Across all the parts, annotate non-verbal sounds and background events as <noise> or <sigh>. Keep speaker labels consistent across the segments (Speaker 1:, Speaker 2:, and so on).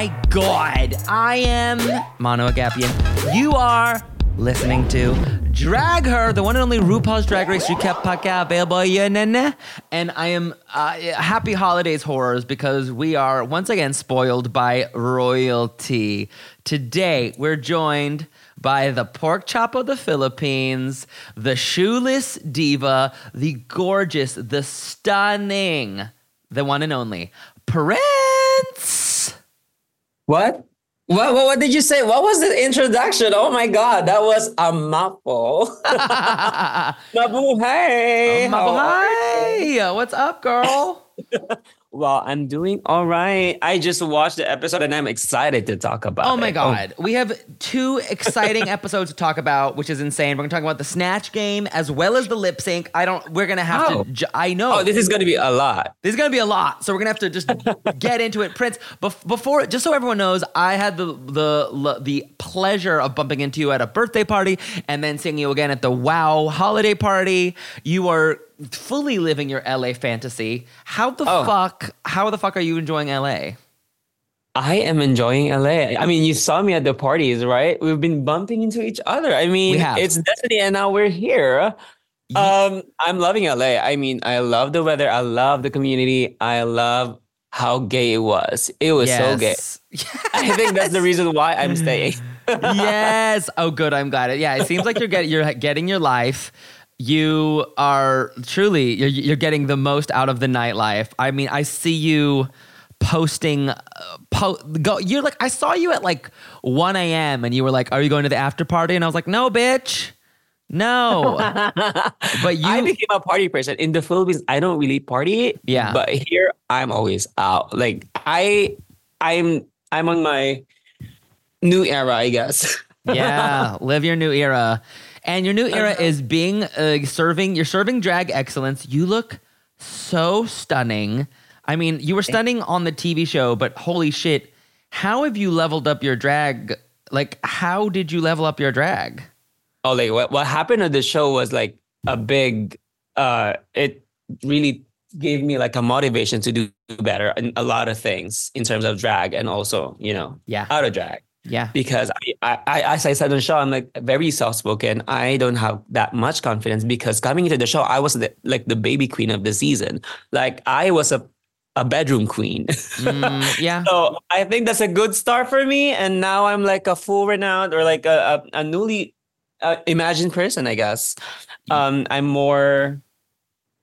Speaker 1: my god. I am Mano Agapion. You are listening to Drag Her, the one and only RuPaul's Drag Race recap podcast available And I am uh, happy holidays horrors because we are once again spoiled by royalty. Today we're joined by the pork chop of the Philippines, the shoeless diva, the gorgeous, the stunning, the one and only Prince.
Speaker 2: What? What, what, what did you say? What was the introduction? Oh my God, that was a mouthful. Mabuhay!
Speaker 1: Oh, mabuhay! What's up, girl? <laughs>
Speaker 2: Well, I'm doing all right. I just watched the episode and I'm excited to talk about
Speaker 1: Oh my
Speaker 2: it.
Speaker 1: god. Oh. We have two exciting <laughs> episodes to talk about, which is insane. We're going to talk about the snatch game as well as the lip sync. I don't we're going to have
Speaker 2: Oh.
Speaker 1: to ju- I know.
Speaker 2: Oh, this is going to be a lot.
Speaker 1: This is gonna be a lot, so we're gonna have to just <laughs> get into it. Prince, bef- before, just so everyone knows, I had the the the pleasure of bumping into you at a birthday party, and then seeing you again at the Wow holiday party. You are fully living your LA fantasy. How the
Speaker 2: Oh.
Speaker 1: fuck? How the fuck are you enjoying LA?
Speaker 2: I am enjoying LA. I mean, you saw me at the parties, right? We've been bumping into each other. I mean, it's destiny, and now we're here. Um, I'm loving LA. I mean, I love the weather. I love the community. I love how gay it was. It was so gay. <laughs> I think that's the reason why I'm staying. <laughs>
Speaker 1: yes. Oh, good. I'm glad. Yeah, it seems like you're getting you're getting your life. You are truly you're you're getting the most out of the nightlife. I mean, I see you posting. Uh, po- go. You're like I saw you at like 1 a.m. and you were like, "Are you going to the after party?" And I was like, "No, bitch." No, <laughs> but you.
Speaker 2: I became a party person in the Philippines. I don't really party.
Speaker 1: Yeah.
Speaker 2: but here I'm always out. Like I, I'm, I'm on my new era, I guess. <laughs>
Speaker 1: yeah, live your new era. And your new era is being uh, serving. You're serving drag excellence. You look so stunning. I mean, you were stunning on the TV show, but holy shit, how have you leveled up your drag? Like, how did you level up your drag?
Speaker 2: oh, like what what happened on the show was like a big. Uh, it really gave me like a motivation to do better in a lot of things in terms of drag and also you know
Speaker 1: Yeah.
Speaker 2: out of drag.
Speaker 1: Yeah.
Speaker 2: because I, I, I, as I said on the show, I'm like very soft spoken. I don't have that much confidence because coming into the show, I was the, like the baby queen of the season. Like I was a, a bedroom queen.
Speaker 1: Mm, <laughs> yeah.
Speaker 2: so I think that's a good start for me. And now I'm like a full renowned or like a, a, a newly uh, imagined person, I guess. Um, I'm more,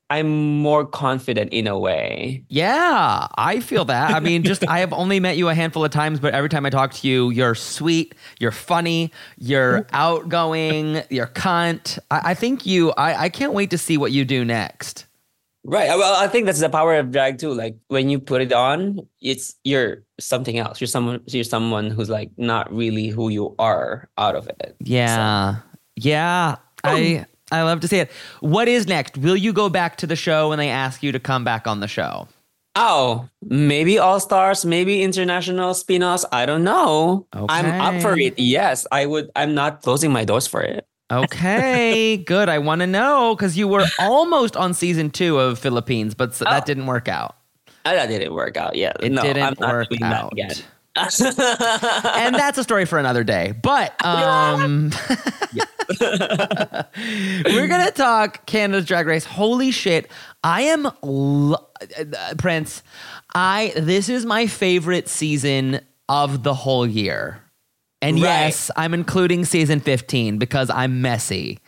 Speaker 2: I'm more confident in a way.
Speaker 1: Yeah, I feel that. I mean, just <laughs> I have only met you a handful of times, but every time I talk to you, you're sweet, you're funny, you're mm-hmm. outgoing, you're cunt. I, I think you. I, I can't wait to see what you do next.
Speaker 2: Right. Well, I think that's the power of drag too. Like when you put it on, it's you're something else. You're someone. You're someone who's like not really who you are out of it.
Speaker 1: Yeah, yeah. Oh, I I love to see it. What is next? Will you go back to the show when they ask you to come back on the show?
Speaker 2: Oh, maybe All Stars, maybe international spin-offs. I don't know. I'm up for it. Yes, I would. I'm not closing my doors for it.
Speaker 1: Okay, <laughs> good. I want to know because you were almost on season two of Philippines, but s- that didn't work out.
Speaker 2: Uh, That didn't work out yet.
Speaker 1: It
Speaker 2: no,
Speaker 1: didn't work
Speaker 2: doing that
Speaker 1: out. And that's a story for another day. But <laughs> um, we're gonna talk Canada's Drag Race. Holy shit! I am lo- uh, Prince. I this is my favorite season of the whole year, and
Speaker 2: Right.
Speaker 1: yes, I'm including season 15 because I'm messy.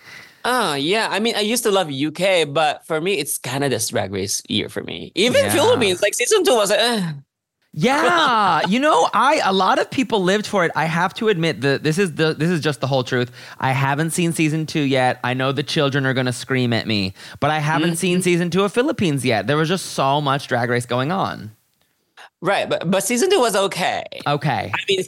Speaker 2: Oh yeah, I mean, I used to love UK, but for me, it's Canada's Drag Race year for me. Even
Speaker 1: Yeah.
Speaker 2: Philippines, like season two was like, eh.
Speaker 1: Yeah, you know, I a lot of people lived for it. I have to admit that this is the this is just the whole truth. I haven't seen season two yet. I know the children are gonna scream at me, but I haven't seen mm-hmm. season two of Philippines yet. There was just so much drag race going on.
Speaker 2: right, but but season two was okay.
Speaker 1: Okay.
Speaker 2: I mean,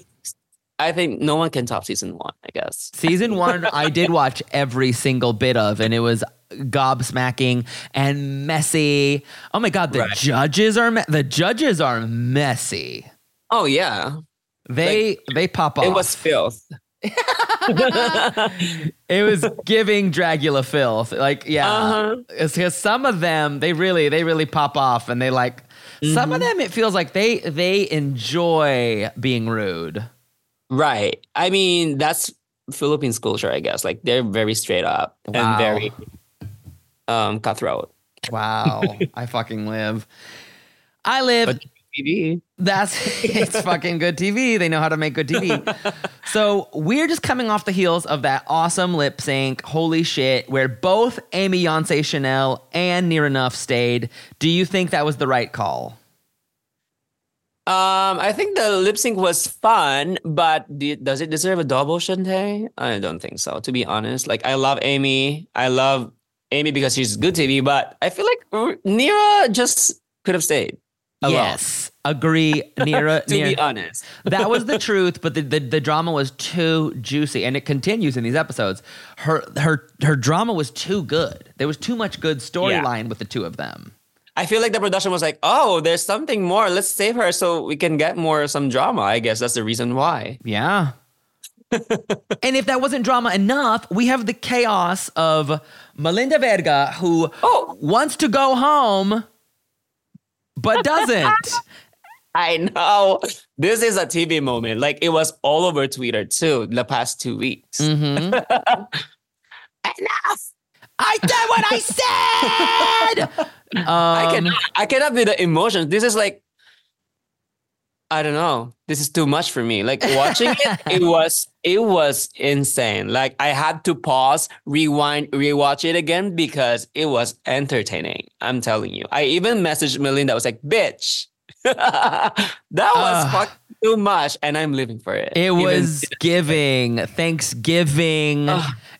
Speaker 2: I think no one can top season one. I guess.
Speaker 1: Season one, <laughs> I did watch every single bit of, and it was gobsmacking and messy. Oh my god, the
Speaker 2: Right.
Speaker 1: judges are me- the judges are messy.
Speaker 2: Oh yeah,
Speaker 1: They they pop off.
Speaker 2: it was filth. <laughs> <laughs>
Speaker 1: It was giving Dragula filth. Like, yeah.
Speaker 2: Uh-huh.
Speaker 1: It's because some of them, they really, they really pop off and they like some of
Speaker 2: Mm-hmm.
Speaker 1: them it feels like they they enjoy being rude.
Speaker 2: Right. I mean, that's Philippines culture, I guess. Like they're very straight up
Speaker 1: Wow.
Speaker 2: and very um cutthroat.
Speaker 1: Wow. <laughs> I fucking live. I live.
Speaker 2: But TV.
Speaker 1: That's <laughs> it's fucking good TV. They know how to make good TV. <laughs> so we're just coming off the heels of that awesome lip sync. Holy shit! Where both Aimee Yonce Shennel and Nearah Nuff stayed. Do you think that was the right call?
Speaker 2: Um, I think the lip sync was fun, but does it deserve a double shantay? I don't think so. To be honest, like I love Aimee. I love Aimee because she's good TV, but I feel like Nearah just could have stayed. alone,
Speaker 1: Yes, agree. Nearah, <laughs>
Speaker 2: To be honest,
Speaker 1: that was the <laughs> truth, but the, the, the drama was too juicy, and it continues in these episodes. Her her her drama was too good. There was too much good storyline with the two of them.
Speaker 2: I feel like the production was like, "Oh, there's something more. Let's save her so we can get more some drama." I guess that's the reason why.
Speaker 1: Yeah. <laughs> and if that wasn't drama enough, we have the chaos of Melinda Verga, who
Speaker 2: Oh.
Speaker 1: wants to go home, but doesn't. <laughs>
Speaker 2: I know this is a TV moment. Like it was all over Twitter too the past two weeks.
Speaker 1: Mhm. <laughs>
Speaker 2: Enough.
Speaker 1: I said what I said. <laughs>
Speaker 2: I
Speaker 1: Um,
Speaker 2: cannot. I cannot be the emotions. This is like, I don't know. This is too much for me. Like watching it, <laughs> it was it was insane. Like I had to pause, rewind, rewatch it again because it was entertaining. I'm telling you. I even messaged Melinda. I was like, "Bitch, <laughs> that was
Speaker 1: Ugh.
Speaker 2: fucking too much," and I'm living for it.
Speaker 1: It
Speaker 2: Even-
Speaker 1: was giving Thanksgiving.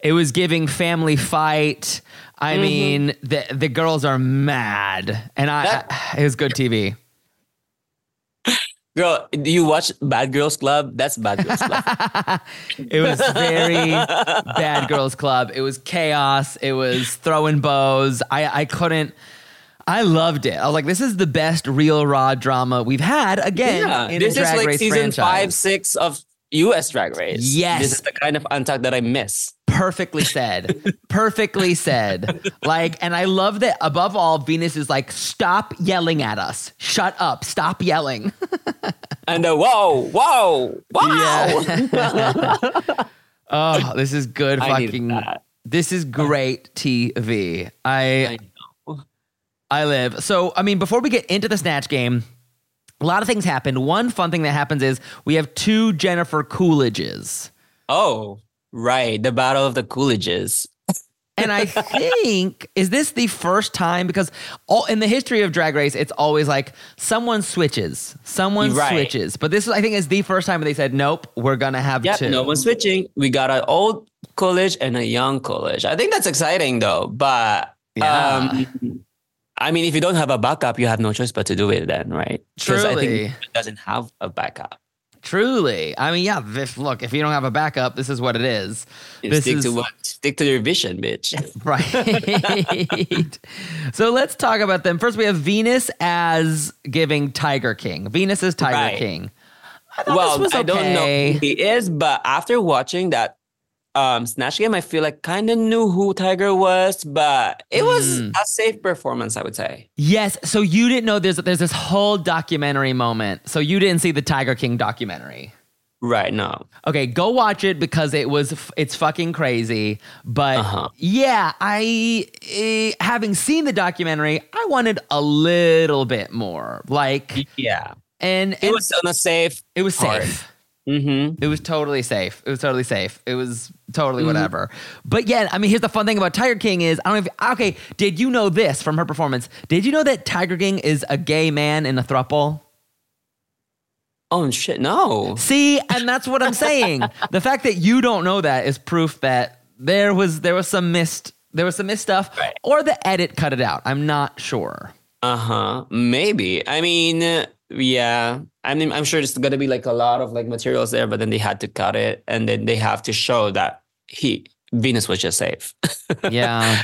Speaker 1: It was giving family fight. I
Speaker 2: Mm-hmm.
Speaker 1: mean, the the girls are mad, and I,
Speaker 2: That-
Speaker 1: it was good TV. <laughs>
Speaker 2: girl. Do you watch Bad Girls Club? That's Bad Girls Club. <laughs>
Speaker 1: It was very bad girls club. It was chaos. It was throwing bows. I I couldn't. I loved it. I was like, this is the best real raw drama we've had again
Speaker 2: yeah,
Speaker 1: in
Speaker 2: this is like
Speaker 1: race
Speaker 2: season
Speaker 1: franchise.
Speaker 2: five, six of U.S. Drag Race.
Speaker 1: Yes.
Speaker 2: this is the kind of untucked that I miss.
Speaker 1: Perfectly said. Perfectly said. Like, and I love that above all, Venus is like, stop yelling at us. Shut up. Stop yelling. <laughs>
Speaker 2: And the whoa, whoa, wow. <laughs>
Speaker 1: Oh, this is good
Speaker 2: I
Speaker 1: fucking. This is great TV. I
Speaker 2: I.
Speaker 1: I live. So, I mean, before we get into the Snatch game, a lot of things happened. One fun thing that happens is we have two Jennifer Coolidges.
Speaker 2: Oh, right. The Battle of the Coolidges.
Speaker 1: And I <laughs> think, is this the first time? Because all in the history of Drag Race, it's always like someone switches, someone
Speaker 2: Right.
Speaker 1: switches. But this, I think, is the first time they said, nope, we're going to have
Speaker 2: Yep,
Speaker 1: two.
Speaker 2: no one's switching. We got an old Coolidge and a young Coolidge. I think that's exciting though. But
Speaker 1: Yeah.
Speaker 2: um, I mean, if you don't have a backup, you have no choice but to do it then, right? 'Cause I
Speaker 1: Truly.
Speaker 2: think it doesn't have a backup.
Speaker 1: Truly. I mean, yeah, if, look, if you don't have a backup, this is what it is.
Speaker 2: You
Speaker 1: This
Speaker 2: stick
Speaker 1: is
Speaker 2: to what? Stick to your vision, bitch. <laughs>
Speaker 1: right. <laughs> so let's talk about them. First, we have Venus as giving Tiger King. Venus is Tiger
Speaker 2: Right.
Speaker 1: King. I
Speaker 2: well,
Speaker 1: was
Speaker 2: I don't know who he is, but after watching that um Snatch Game, I feel like kind of knew who Tiger was, but it was
Speaker 1: Mm.
Speaker 2: a safe performance, I would say.
Speaker 1: Yes. So you didn't know there's there's this whole documentary moment. So you didn't see the Tiger King documentary.
Speaker 2: Right, no.
Speaker 1: Okay, go watch it because it was it's fucking crazy. But
Speaker 2: Uh-huh.
Speaker 1: yeah, I eh, having seen the documentary, I wanted a little bit more. Like
Speaker 2: Yeah.
Speaker 1: and,
Speaker 2: It
Speaker 1: and
Speaker 2: was on a safe
Speaker 1: it was
Speaker 2: part. Mm-hmm.
Speaker 1: It was totally safe. It was totally safe. It was totally whatever. But yeah, I mean, here's the fun thing about Tiger King is I don't know if okay. Did you know this from her performance? Did you know that Tiger King is a gay man in a thruple?
Speaker 2: Oh shit, no.
Speaker 1: See, and that's what I'm saying. <laughs> the fact that you don't know that is proof that there was there was some missed there was some missed stuff,
Speaker 2: Right.
Speaker 1: or the edit cut it out. I'm not sure.
Speaker 2: Uh-huh. Maybe. I mean, uh, yeah. I mean, I'm sure it's gonna be like a lot of like materials there, but then they had to cut it and then they have to show that he Venus was just safe. <laughs>
Speaker 1: Yeah.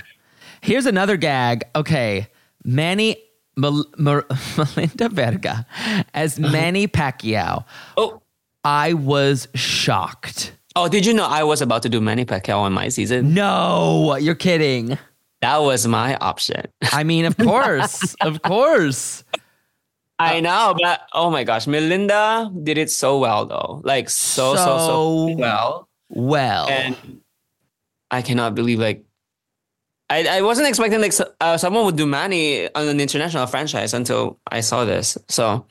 Speaker 1: Here's another gag. Okay, Manny Mel- Mer- <laughs> Melinda Verga as uh-huh. Manny Pacquiao.
Speaker 2: oh.
Speaker 1: I was shocked.
Speaker 2: Oh, did you know I was about to do Manny Pacquiao on my season?
Speaker 1: No, you're kidding.
Speaker 2: That was my option.
Speaker 1: I mean, of course, <laughs> of course.
Speaker 2: I uh, know, but oh my gosh, Melinda did it so well though. Like so, so, so,
Speaker 1: So-
Speaker 2: well.
Speaker 1: Well,
Speaker 2: And I cannot believe like I, I wasn't expecting like uh, someone would do Manny on an international franchise until I saw this. So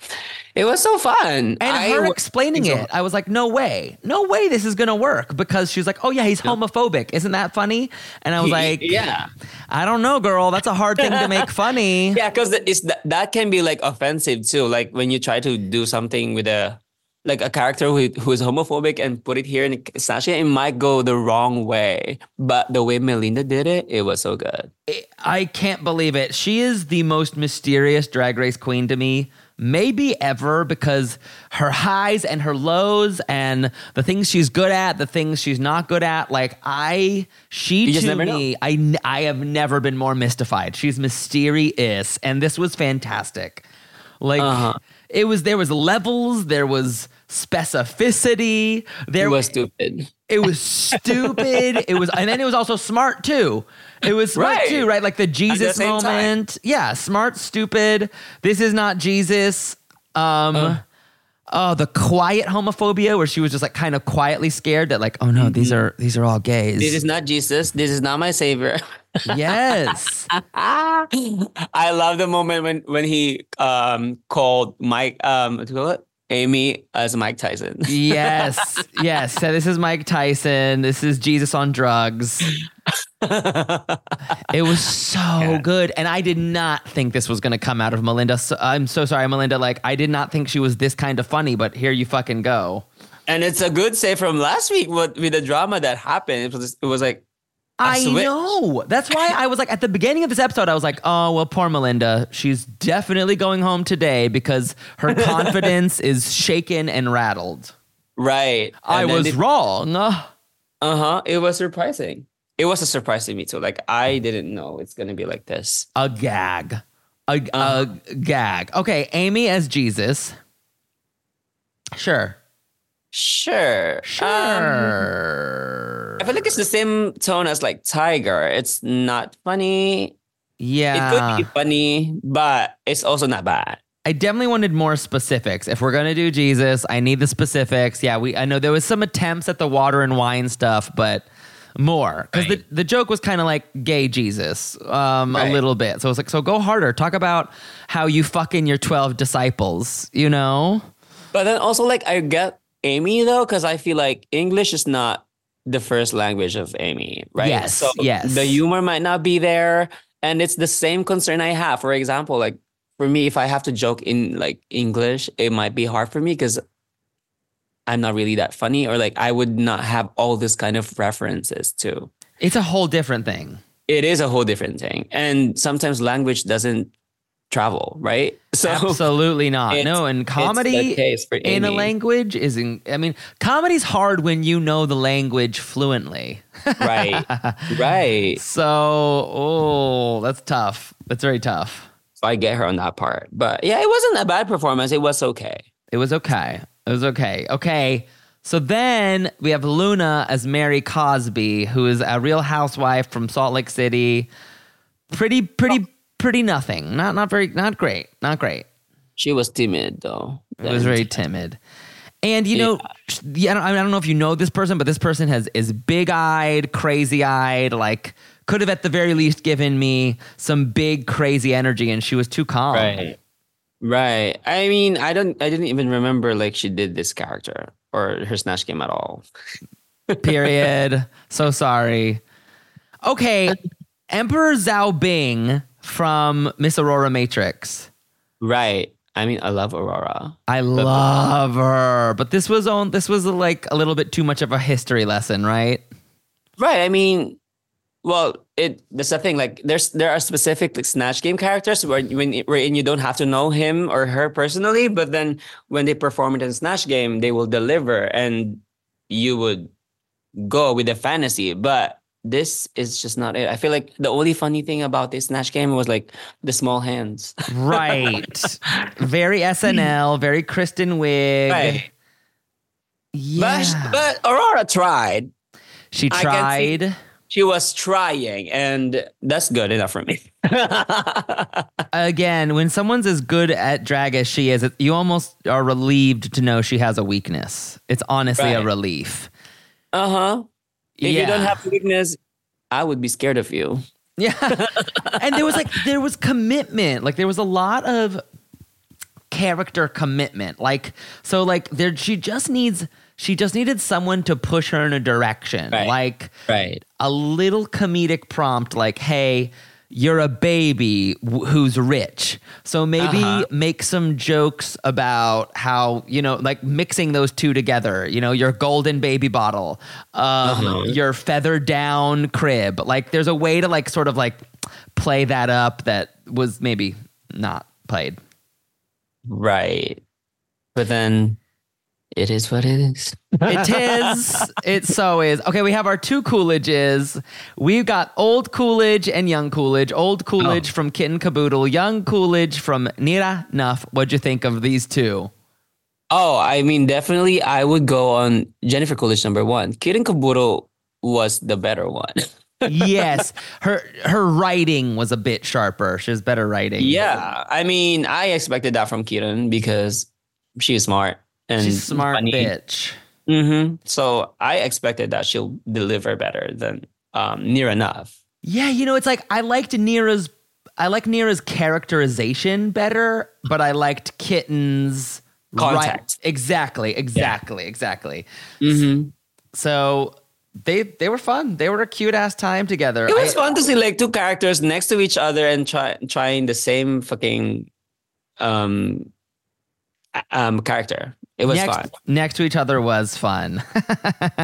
Speaker 2: it was so fun.
Speaker 1: and
Speaker 2: I
Speaker 1: her explaining it, I was like, no way, no way this is gonna work because she was like, oh yeah, he's homophobic. Isn't that funny? And I was like,
Speaker 2: yeah.
Speaker 1: I don't know, girl. That's a hard thing to make <laughs> funny.
Speaker 2: Yeah, because it's that, that can be like offensive too. Like when you try to do something with a like a character who, who is homophobic and put it here in Sasha, it might go the wrong way. But the way Melinda did it, it was so good.
Speaker 1: I can't believe it. She is the most mysterious drag race queen to me, maybe ever, because her highs and her lows and the things she's good at, the things she's not good at. Like I, she
Speaker 2: You just
Speaker 1: to
Speaker 2: know.
Speaker 1: me, I, I have never been more mystified. She's mysterious, and this was fantastic. Like
Speaker 2: Uh-huh.
Speaker 1: it was, there was levels, there was specificity, there
Speaker 2: It was stupid.
Speaker 1: it was stupid. <laughs> it was, and then it was also smart too. It was smart
Speaker 2: Right.
Speaker 1: too, right? Like the Jesus
Speaker 2: time.
Speaker 1: moment. Yeah, smart, stupid. This is not Jesus. Um, oh, the quiet homophobia where she was just like kind of quietly scared that like, oh no, these are these are all gays.
Speaker 2: Mm-hmm. This is not Jesus. This is not my savior.
Speaker 1: yes. <laughs>
Speaker 2: I love the moment when when he um called Mike um what do you call it? Aimee as Mike Tyson. <laughs>
Speaker 1: yes. Yes. So this is Mike Tyson. This is Jesus on drugs. It was so good. And I did not think this was going to come out of Melinda. So, I'm so sorry, Melinda. Like, I did not think she was this kind of funny, but here you fucking go.
Speaker 2: and it's a good say from last week with, with the drama that happened. It was it was like
Speaker 1: I
Speaker 2: switch.
Speaker 1: know. That's why I was like, at the beginning of this episode, I was like, oh, well, poor Melinda. She's definitely going home today because her <laughs> confidence is shaken and rattled.
Speaker 2: right.
Speaker 1: I
Speaker 2: And
Speaker 1: was
Speaker 2: it-
Speaker 1: wrong. Ugh.
Speaker 2: Uh-huh. It was surprising. It was a surprise to me too. Like I didn't know it's gonna be like this.
Speaker 1: A gag. A,
Speaker 2: Uh-huh.
Speaker 1: a gag. Okay, Aimee as Jesus. Sure.
Speaker 2: Sure. Um,
Speaker 1: Sure.
Speaker 2: I feel like it's the same tone as like Tiger. It's not funny.
Speaker 1: yeah.
Speaker 2: It could be funny, but it's also not bad.
Speaker 1: I definitely wanted more specifics. If we're gonna do Jesus, I need the specifics. Yeah, we I know there was some attempts at the water and wine stuff, but more because
Speaker 2: Right.
Speaker 1: the the joke was kind of like gay Jesus, um, a little bit. So it's like, so go harder. Talk about how you fucking your twelve disciples. You know?
Speaker 2: But then also like I get Aimee though, because I feel like English is not the first language of Aimee, right?
Speaker 1: Yes,
Speaker 2: So
Speaker 1: yes.
Speaker 2: the humor might not be there. And it's the same concern I have. For example, like for me, if I have to joke in like English, it might be hard for me because I'm not really that funny, or like I would not have all this kind of references too.
Speaker 1: It's a whole different thing.
Speaker 2: It is a whole different thing. And sometimes language doesn't travel, right? So
Speaker 1: Absolutely not. No, and comedy in a language is in, I mean, comedy's hard when you know the language fluently.
Speaker 2: right, <laughs> right.
Speaker 1: So, oh, that's tough. That's very tough.
Speaker 2: So I get her on that part, but yeah, it wasn't a bad performance. It was okay.
Speaker 1: It was okay. It was okay. Okay. So then we have Luna as Mary Cosby, who is a real housewife from Salt Lake City. Pretty, pretty, oh. Pretty nothing. Not, not very, not great. Not great.
Speaker 2: She was timid though.
Speaker 1: It was very timid. And you know, yeah, I don't, I don't know if you know this person, but this person has is big eyed, crazy eyed. Like, could have at the very least given me some big crazy energy, and she was too calm.
Speaker 2: Right. Right. I mean, I don't I didn't even remember like she did this character or her snatch game at all. <laughs>
Speaker 1: Period. so sorry. Okay, <laughs> Emperor Zhao Bing from Miss Aurora Matrix.
Speaker 2: Right. I mean, I love Aurora.
Speaker 1: I love her, but this was on. This was like a little bit too much of a history lesson, right?
Speaker 2: Right. I mean, well, it that's the thing. Like, there's there are specific like, snatch game characters where when wherein you don't have to know him or her personally, but then when they perform it in snatch game, they will deliver, and you would go with the fantasy. But this is just not it. I feel like the only funny thing about this snatch game was like the small hands.
Speaker 1: Right. <laughs> very SNL, very Kristen Wiig.
Speaker 2: Right.
Speaker 1: Yeah.
Speaker 2: But but Aurora tried.
Speaker 1: she
Speaker 2: I can see-
Speaker 1: tried.
Speaker 2: She was trying, and that's good enough for me. <laughs>
Speaker 1: Again, when someone's as good at drag as she is, you almost are relieved to know she has a weakness. It's honestly a relief.
Speaker 2: Uh huh. If you don't
Speaker 1: Yeah.
Speaker 2: have weakness, I would be scared of you.
Speaker 1: Yeah. <laughs> and there was like there was commitment. Like there was a lot of character commitment. Like so like there she just needs she just needed someone to push her in a direction.
Speaker 2: Right.
Speaker 1: Like
Speaker 2: Right.
Speaker 1: a little comedic prompt like, "Hey, you're a baby wh- who's rich. So maybe
Speaker 2: Uh-huh.
Speaker 1: make some jokes about how, you know, like mixing those two together, you know, your golden baby bottle, um,
Speaker 2: Uh-huh.
Speaker 1: your feather down crib. Like there's a way to like sort of like play that up that was maybe not played.
Speaker 2: Right. But then it is what it is.
Speaker 1: It is. It so is. Okay, we have our two Coolidges. We've got old Coolidge and young Coolidge. Old Coolidge oh. from Kitten Kaboodle, young Coolidge from Nearah Nuff. What'd you think of these two?
Speaker 2: Oh, I mean, definitely I would go on Jennifer Coolidge number one. Kitten Kaboodle was the better one. <laughs>
Speaker 1: yes, her her writing was a bit sharper. She has better writing.
Speaker 2: yeah. I mean, I expected that from Kieran because she's smart and
Speaker 1: she's a smart
Speaker 2: funny.
Speaker 1: bitch.
Speaker 2: hmm So I expected that she'll deliver better than um, Nearah Nuff.
Speaker 1: Yeah, you know, it's like I liked Nearah's I like Nearah's characterization better, but I liked Kitten's
Speaker 2: Context.
Speaker 1: Right, exactly, exactly, exactly.
Speaker 2: Mm-hmm.
Speaker 1: So they they were fun. They were a cute ass time together.
Speaker 2: It was
Speaker 1: I-
Speaker 2: fun to see like two characters next to each other and try trying the same fucking um um character. It was
Speaker 1: next,
Speaker 2: fun.
Speaker 1: next to each other was fun.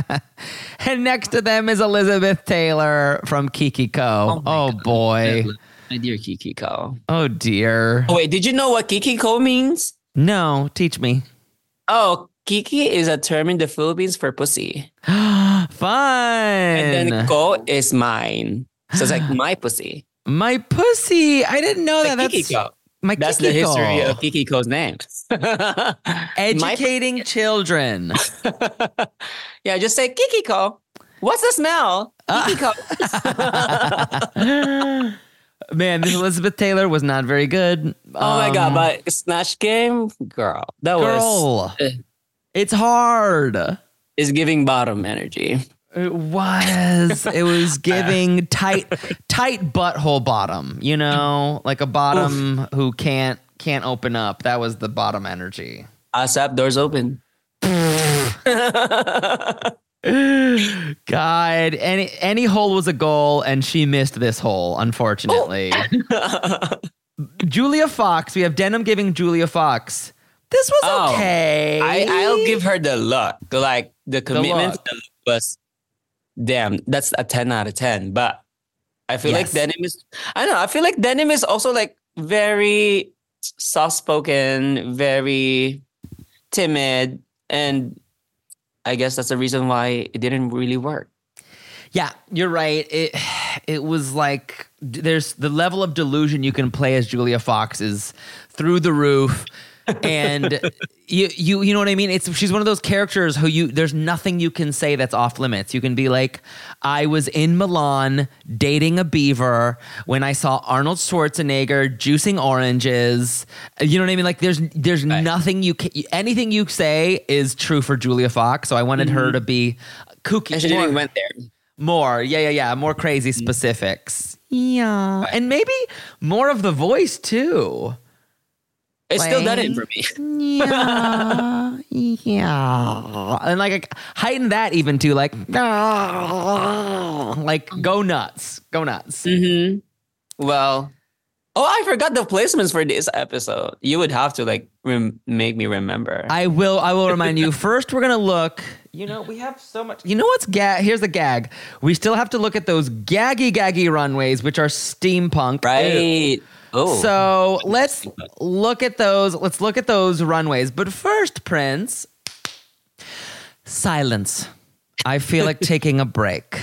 Speaker 1: <laughs> and next to them is Elizabeth Taylor from Kiki Coe. Oh, oh boy.
Speaker 2: My dear Kiki Coe.
Speaker 1: Oh dear.
Speaker 2: Oh wait, did you know what Kiki Ko means?
Speaker 1: No, teach me.
Speaker 2: Oh, Kiki is a term in the Philippines for pussy.
Speaker 1: Fun. <gasps>
Speaker 2: And then Ko is mine. So it's like <gasps> my pussy.
Speaker 1: My pussy. I didn't know that.
Speaker 2: Like
Speaker 1: That's
Speaker 2: Kiki Ko.
Speaker 1: My
Speaker 2: That's the history of Kiki Ko's name. <laughs> My-
Speaker 1: Educating <laughs> children.
Speaker 2: yeah, just say Kiki Ko. What's the smell? Kiki Ko. <laughs>
Speaker 1: Man, this Elizabeth Taylor was not very good.
Speaker 2: Oh my god,
Speaker 1: Um,
Speaker 2: but Snatch Game, girl, that was
Speaker 1: girl, it's hard.
Speaker 2: is giving bottom energy.
Speaker 1: It was. It was <laughs> giving tight, tight butthole bottom. You know, like a bottom who can't can't open up. That was the bottom energy.
Speaker 2: I ASAP doors open. <laughs>
Speaker 1: God, any any hole was a goal, and she missed this hole. Unfortunately, <laughs> Julia Fox. We have denim giving Julia Fox. This was
Speaker 2: Oh,
Speaker 1: okay.
Speaker 2: I, I'll give her the look. Like the commitment the was damn, that's a 10 out of 10. But I feel
Speaker 1: Yes.
Speaker 2: like denim is I don't know, I feel like denim is also like very soft spoken, very timid, and I guess that's the reason why it didn't really work.
Speaker 1: Yeah, you're right. It it was like there's the level of delusion you can play as Julia Fox is through the roof. And you you you know what I mean? It's she's one of those characters who you there's nothing you can say that's off limits. You can be like, I was in Milan dating a beaver when I saw Arnold Schwarzenegger juicing oranges. You know what I mean? Like there's there's nothing you can anything you say is true for Julia Fox. So I wanted her mm-hmm. to be kooky.
Speaker 2: And she
Speaker 1: more-
Speaker 2: didn't went there.
Speaker 1: more, yeah, yeah, yeah. More crazy mm. specifics. Yeah. And maybe more of the voice too.
Speaker 2: It still done it for me.
Speaker 1: Yeah. <laughs> yeah. And like heighten that even to like <laughs> like go nuts. Go nuts. Mm-hmm.
Speaker 2: Well, oh, I forgot the placements for this episode. You would have to like rem- make me remember.
Speaker 1: I will I will remind you. <laughs> First we're gonna look. You know, we have so much you know what's gag here's the gag. We still have to look at those gaggy gaggy runways, which are steampunk. Ew.
Speaker 2: Oh.
Speaker 1: So let's look at those. Let's look at those runways. But first, Prince, silence. I feel like <laughs> taking a break.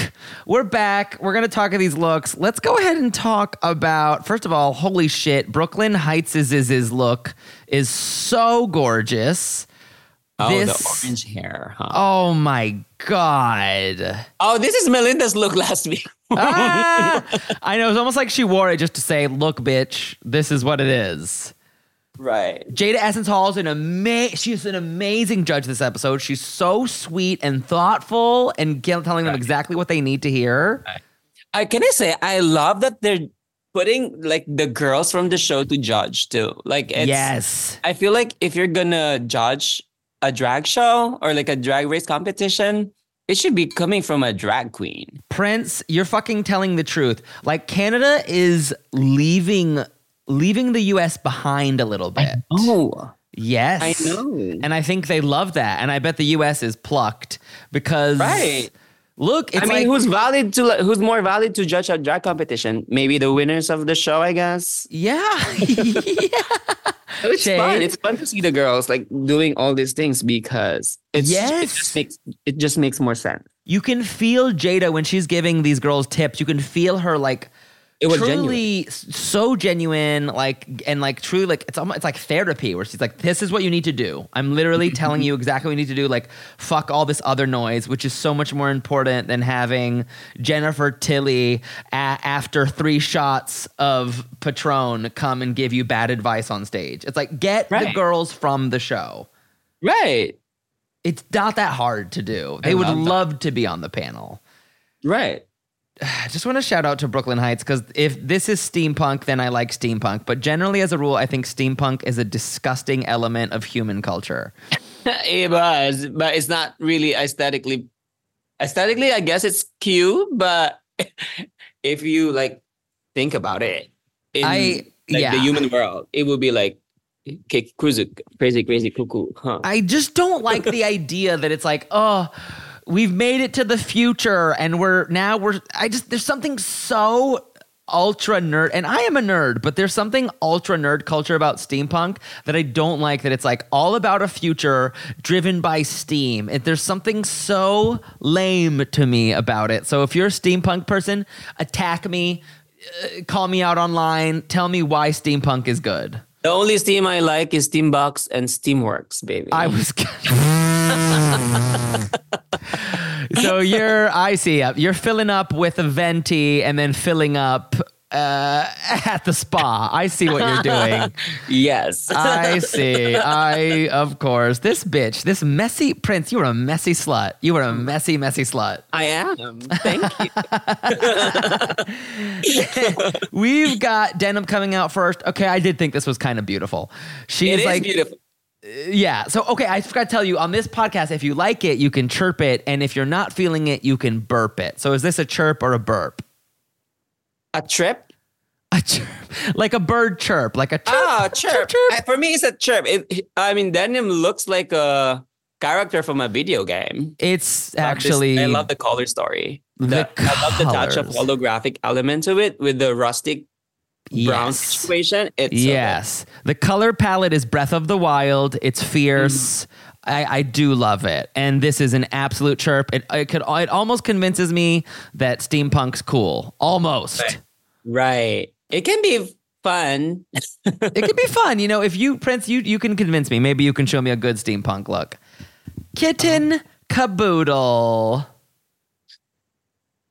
Speaker 1: We're back. We're going to talk of these looks. Let's go ahead and talk about, first of all, holy shit, Brooklyn Hytes' is, is, is look is so gorgeous.
Speaker 2: Oh,
Speaker 1: this.
Speaker 2: the orange hair, huh?
Speaker 1: Oh my god.
Speaker 2: Oh, this is Melinda's look last week. <laughs>
Speaker 1: Ah! I know. It's almost like she wore it just to say, "Look, bitch, this is what it is."
Speaker 2: Right.
Speaker 1: Jada Essence Hall is an ama- she's an amazing judge this episode. She's so sweet and thoughtful and ge- telling them exactly what they need to hear.
Speaker 2: I can I say I love that they're putting like the girls from the show to judge too. Like it's,
Speaker 1: yes.
Speaker 2: I feel like if you're gonna judge a drag show or like a drag race competition, it should be coming from a drag queen.
Speaker 1: Prince, you're fucking telling the truth. Like Canada is leaving leaving the US behind a little bit.
Speaker 2: Oh,
Speaker 1: Yes.
Speaker 2: I know.
Speaker 1: And I think they love that. And I bet the US is plucked because
Speaker 2: Right.
Speaker 1: Look, it's
Speaker 2: I mean,
Speaker 1: like
Speaker 2: who's valid to who's more valid to judge a drag competition? Maybe the winners of the show, I guess.
Speaker 1: yeah. <laughs> <laughs> yeah.
Speaker 2: It's
Speaker 1: Shade.
Speaker 2: fun. It's fun to see the girls like doing all these things because it's it just makes it just makes more sense.
Speaker 1: You can feel Jada when she's giving these girls tips. You can feel her like
Speaker 2: It was
Speaker 1: truly s- so genuine, like and like truly like it's almost it's like therapy where she's like, "This is what you need to do." I'm literally <laughs> telling you exactly what you need to do. Like, fuck all this other noise, which is so much more important than having Jennifer Tilly a- after three shots of Patron come and give you bad advice on stage. It's like get the girls from the show.
Speaker 2: Right.
Speaker 1: It's not that hard to do. They
Speaker 2: I
Speaker 1: would
Speaker 2: love
Speaker 1: love to be on the panel.
Speaker 2: Right.
Speaker 1: I <sighs> just want to shout out to Brooklyn Hytes because if this is steampunk, then I like steampunk. But generally, as a rule, I think steampunk is a disgusting element of human culture. <laughs>
Speaker 2: it was, but it's not really aesthetically. Aesthetically, I guess it's cute, but <laughs> if you like think about it, in
Speaker 1: I-
Speaker 2: like
Speaker 1: yeah.
Speaker 2: the human world, it would be like crazy, crazy, crazy, cuckoo, huh?
Speaker 1: I just don't like the <laughs> idea that it's like, oh, we've made it to the future and we're now we're, I just, there's something so ultra nerd, and I am a nerd, but there's something ultra nerd culture about steampunk that I don't like that it's like all about a future driven by steam. It, there's something so lame to me about it. So if you're a steampunk person, attack me, uh, call me out online, tell me why steampunk is good.
Speaker 2: The only Steam I like is Steambox and Steamworks, baby.
Speaker 1: I was. <laughs> so you're, I see. uh, You're filling up with a venti and then filling up uh, at the spa. I see what you're doing. <laughs>
Speaker 2: yes.
Speaker 1: I see. I, of course, this bitch, this messy prince. You were a messy slut. You were a messy, messy slut.
Speaker 2: I am. Thank you. <laughs>
Speaker 1: We've got denim coming out first. Okay, I did think this was kind of beautiful. She's like,
Speaker 2: beautiful.
Speaker 1: Yeah. So, okay, I forgot to tell you on this podcast, if you like it, you can chirp it. And if you're not feeling it, you can burp it. So, is this a chirp or a burp?
Speaker 2: A trip?
Speaker 1: A chirp. Like a bird chirp. Like a chirp.
Speaker 2: Ah, chirp.
Speaker 1: chirp.
Speaker 2: I- For me, it's a chirp. It, I mean, Denim looks like a character from a video game.
Speaker 1: It's
Speaker 2: Love this-
Speaker 1: actually.
Speaker 2: I love the color story.
Speaker 1: The
Speaker 2: The, I love the touch of holographic element to it with the rustic brown
Speaker 1: Yes.
Speaker 2: situation. It's so.
Speaker 1: Yes. The color palette is Breath of the Wild. It's fierce. I, I do love it. And this is an absolute chirp. It, it could it almost convinces me that steampunk's cool. Almost.
Speaker 2: Right. Right. It can be fun. <laughs>
Speaker 1: it can be fun. You know, if you Prince, you you can convince me. Maybe you can show me a good steampunk look. Kitten uh-huh. Kaboodle.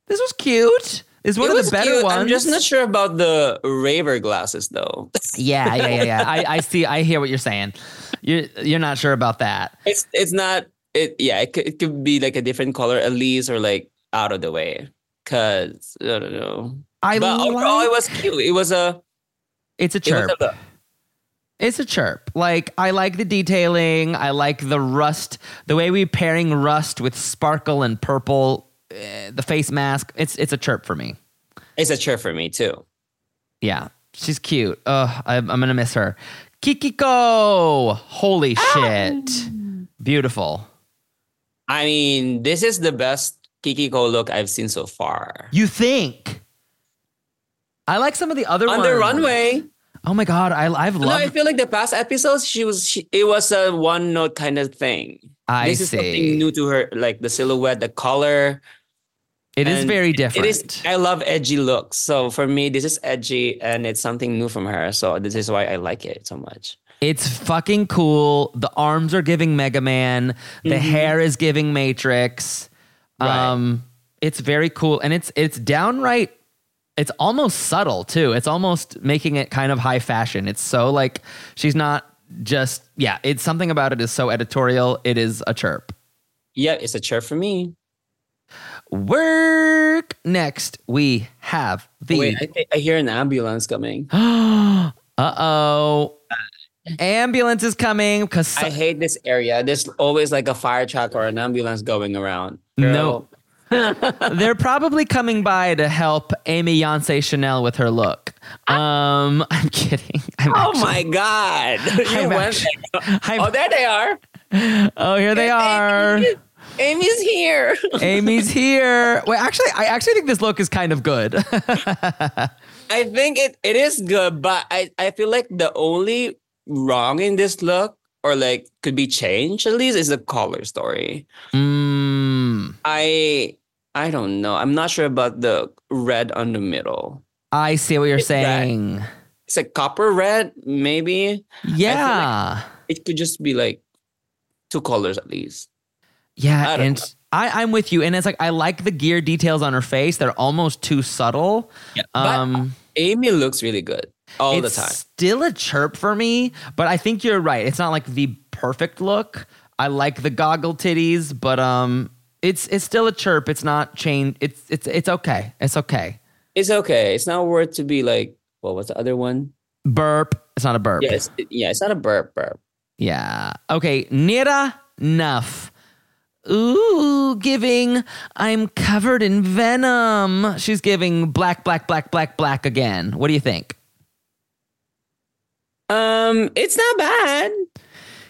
Speaker 1: This was cute. It's one
Speaker 2: It
Speaker 1: of the better
Speaker 2: cute.
Speaker 1: ones.
Speaker 2: I'm just not sure about the raver glasses though.
Speaker 1: Yeah, yeah, yeah, yeah. I, I <laughs> see. I hear what you're saying. You're you're not sure about that.
Speaker 2: it's it's not it yeah, it could, it could be like a different color at least or like out of the way. Cause I don't know.
Speaker 1: I
Speaker 2: but overall
Speaker 1: like-
Speaker 2: it was cute. It was a
Speaker 1: It's a
Speaker 2: it
Speaker 1: chirp.
Speaker 2: a.
Speaker 1: It's a chirp. Like I like the detailing. I like the rust. The way we pairing rust with sparkle and purple. Eh, the face mask. It's it's a chirp for me.
Speaker 2: It's a chirp for me too.
Speaker 1: Yeah, she's cute. Ugh, I'm, I'm gonna miss her. Kiki Coe. Holy shit. Beautiful.
Speaker 2: I mean, this is the best Kiki Coe look I've seen so far.
Speaker 1: You think? I like some of the other ones.
Speaker 2: On
Speaker 1: ones.
Speaker 2: the runway,
Speaker 1: Oh my god, I I've
Speaker 2: no, I feel like the past episodes, she was she, it was a one note kind of thing.
Speaker 1: I
Speaker 2: this is something new to her, like the silhouette, the color.
Speaker 1: It is
Speaker 2: and
Speaker 1: very different.
Speaker 2: is. I love edgy looks. So for me, this is edgy, and it's something new from her. So this is why I like it so much.
Speaker 1: It's fucking cool. The arms are giving Mega Man. The hair is giving Matrix. Um, it's very cool, and it's it's downright. It's almost subtle too. It's almost making it kind of high fashion. It's so like she's not just yeah. It's something about it is so editorial. It is a chirp.
Speaker 2: Yeah, it's a chirp for me.
Speaker 1: Work next. We have the
Speaker 2: Wait, I, I hear an ambulance coming. <gasps>
Speaker 1: uh oh. Ambulance is coming because
Speaker 2: I hate this area. There's always like a fire truck or an ambulance going around.
Speaker 1: No. <laughs> <laughs> they're probably coming by to help Aimee Yonce Shennel with her look. Um, <laughs> I'm kidding. I'm
Speaker 2: Oh
Speaker 1: actually-
Speaker 2: my God. You
Speaker 1: I'm
Speaker 2: went
Speaker 1: actually- I'm-
Speaker 2: Oh, there they are.
Speaker 1: oh, here they are.
Speaker 2: Aimee's here. <laughs>
Speaker 1: Aimee's here. Wait, actually, I actually think this look is kind of good. <laughs>
Speaker 2: I think it, it is good, but I, I feel like the only wrong in this look or like could be changed at least is the color story.
Speaker 1: mm,
Speaker 2: I I don't know. I'm not sure about the red on the middle.
Speaker 1: I see what you're
Speaker 2: It's red.
Speaker 1: saying.
Speaker 2: It's a copper red, maybe.
Speaker 1: Yeah.
Speaker 2: It could just be like two colors at least.
Speaker 1: Yeah, and
Speaker 2: know.
Speaker 1: I, I'm with you. And it's like I like the gear details on her face. They're almost too subtle.
Speaker 2: Yeah. But
Speaker 1: Um
Speaker 2: Aimee looks really good all the time.
Speaker 1: still a chirp for me, but I think you're right. It's not like the perfect look. I like the goggle titties, but um it's it's still a chirp. It's not chain it's it's it's okay. It's okay.
Speaker 2: It's okay. It's not worth to be like, what was the other one?
Speaker 1: Burp. It's not a burp.
Speaker 2: Yeah, it's, yeah, it's not a burp burp.
Speaker 1: Yeah. Okay. Nearah Nuff. Ooh, giving I'm covered in venom. She's giving black, black, black, black, black again. What do you think?
Speaker 2: Um, it's not bad.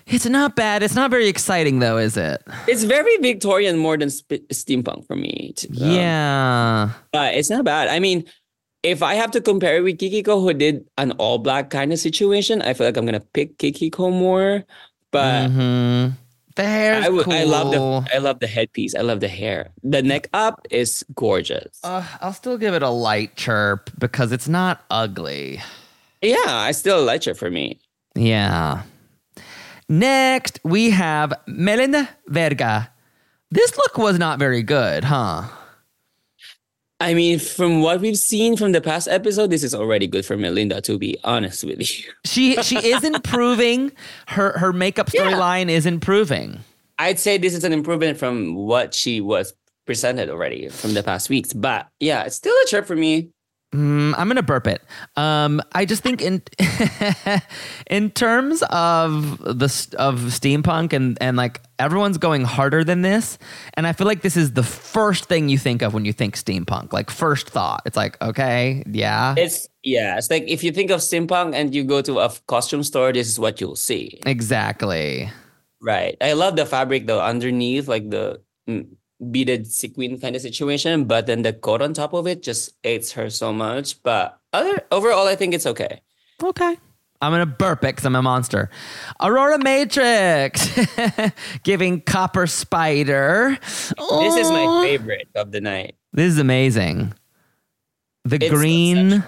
Speaker 1: It's not bad. It's not very exciting though, is it?
Speaker 2: It's very Victorian more than sp- steampunk for me. t- um,
Speaker 1: Yeah.
Speaker 2: but it's not bad. I mean, if I have to compare it with Kiki Coe, who did an all black kind of situation, I feel like I'm gonna pick Kiki Coe more. But
Speaker 1: Mhm. The hair's
Speaker 2: I
Speaker 1: cool.
Speaker 2: I love the, I love the headpiece. I love the hair. The neck up is gorgeous.
Speaker 1: Uh, I'll still give it a light chirp because it's not ugly.
Speaker 2: yeah, I still like it for me.
Speaker 1: Yeah. Next, we have Melinda Verga. This look was not very good, huh?
Speaker 2: I mean, from what we've seen from the past episode, this is already good for Melinda. To be honest with you, <laughs>
Speaker 1: She she is improving. Her her makeup
Speaker 2: Yeah.
Speaker 1: storyline is improving.
Speaker 2: I'd say this is an improvement from what she was presented already from the past weeks. But yeah, it's still a trip for me.
Speaker 1: Mm, I'm gonna burp it. Um, I just think in <laughs> in terms of the of steampunk and and like everyone's going harder than this, and I feel like this is the first thing you think of when you think steampunk. Like first thought, it's like okay, yeah,
Speaker 2: It's yeah, it's like if you think of steampunk and you go to a costume store, this is what you'll see.
Speaker 1: exactly.
Speaker 2: Right. I love the fabric though underneath, like the mm, beaded sequin kind of situation, but then the coat on top of it just aids her so much. But other overall, I think it's okay.
Speaker 1: Okay. I'm gonna burp it because I'm a monster. Aurora Matrix <laughs> giving Copper Spider.
Speaker 2: This is my favorite of the night.
Speaker 1: This is amazing. The
Speaker 2: It's so
Speaker 1: green.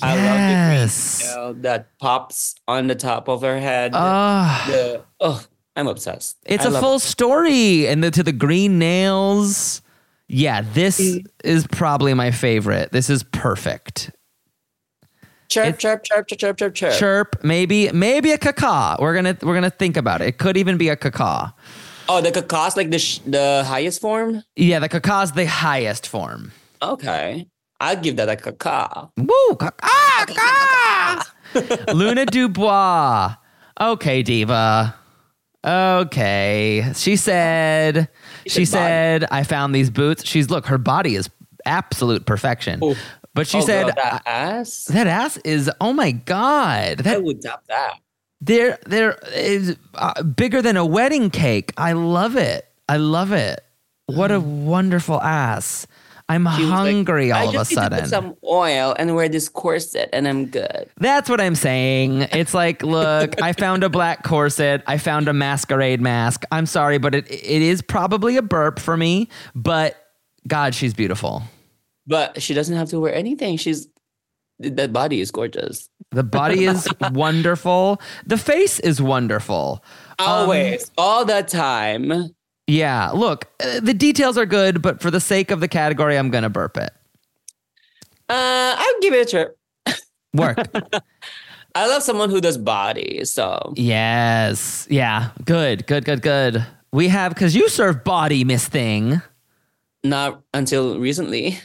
Speaker 2: I
Speaker 1: Yes.
Speaker 2: love the green that pops on the top of her head.
Speaker 1: Ah.
Speaker 2: the oh, I'm obsessed.
Speaker 1: It's
Speaker 2: a
Speaker 1: a full story, and the, to the green nails. Yeah, this is probably my favorite. This is perfect.
Speaker 2: chirp, chirp, chirp, chirp, chirp, chirp, chirp.
Speaker 1: Chirp, maybe, maybe a caca. We're gonna we're gonna think about it. It could even be a caca.
Speaker 2: Oh, the caca's like the sh- the highest form.
Speaker 1: Yeah, the caca's the highest form.
Speaker 2: Okay, I'll give that a caca.
Speaker 1: Woo! Caca! Ah, caca! <laughs> Luna Dubois. Okay, diva. Okay. She said. She said, "I found these boots." She's look. Her body is absolute perfection.
Speaker 2: Oh.
Speaker 1: But she
Speaker 2: oh,
Speaker 1: said,
Speaker 2: girl, that ass.
Speaker 1: That ass is oh my god.
Speaker 2: I
Speaker 1: That
Speaker 2: would tap that.
Speaker 1: there there is uh, bigger than a wedding cake. I love it. I love it. What a wonderful ass. I'm
Speaker 2: She was like,
Speaker 1: hungry all of a
Speaker 2: just need to
Speaker 1: sudden.
Speaker 2: some oil and wear this corset, and I'm good.
Speaker 1: That's what I'm saying. It's like, <laughs> look, I found a black corset. I found a masquerade mask. I'm sorry, but it it is probably a burp for me, but god, she's beautiful.
Speaker 2: But she doesn't have to wear anything. She's that body is gorgeous.
Speaker 1: The body is <laughs> wonderful. The face is wonderful.
Speaker 2: Um, Always, all the time.
Speaker 1: Yeah, look, uh, the details are good, but for the sake of the category, I'm gonna burp it.
Speaker 2: Uh, I'll give it a trip.
Speaker 1: Work. <laughs>
Speaker 2: I love someone who does body, so
Speaker 1: yes. Yeah. Good. Good. Good. Good. We have because you serve body, Miss Thing.
Speaker 2: Not until recently.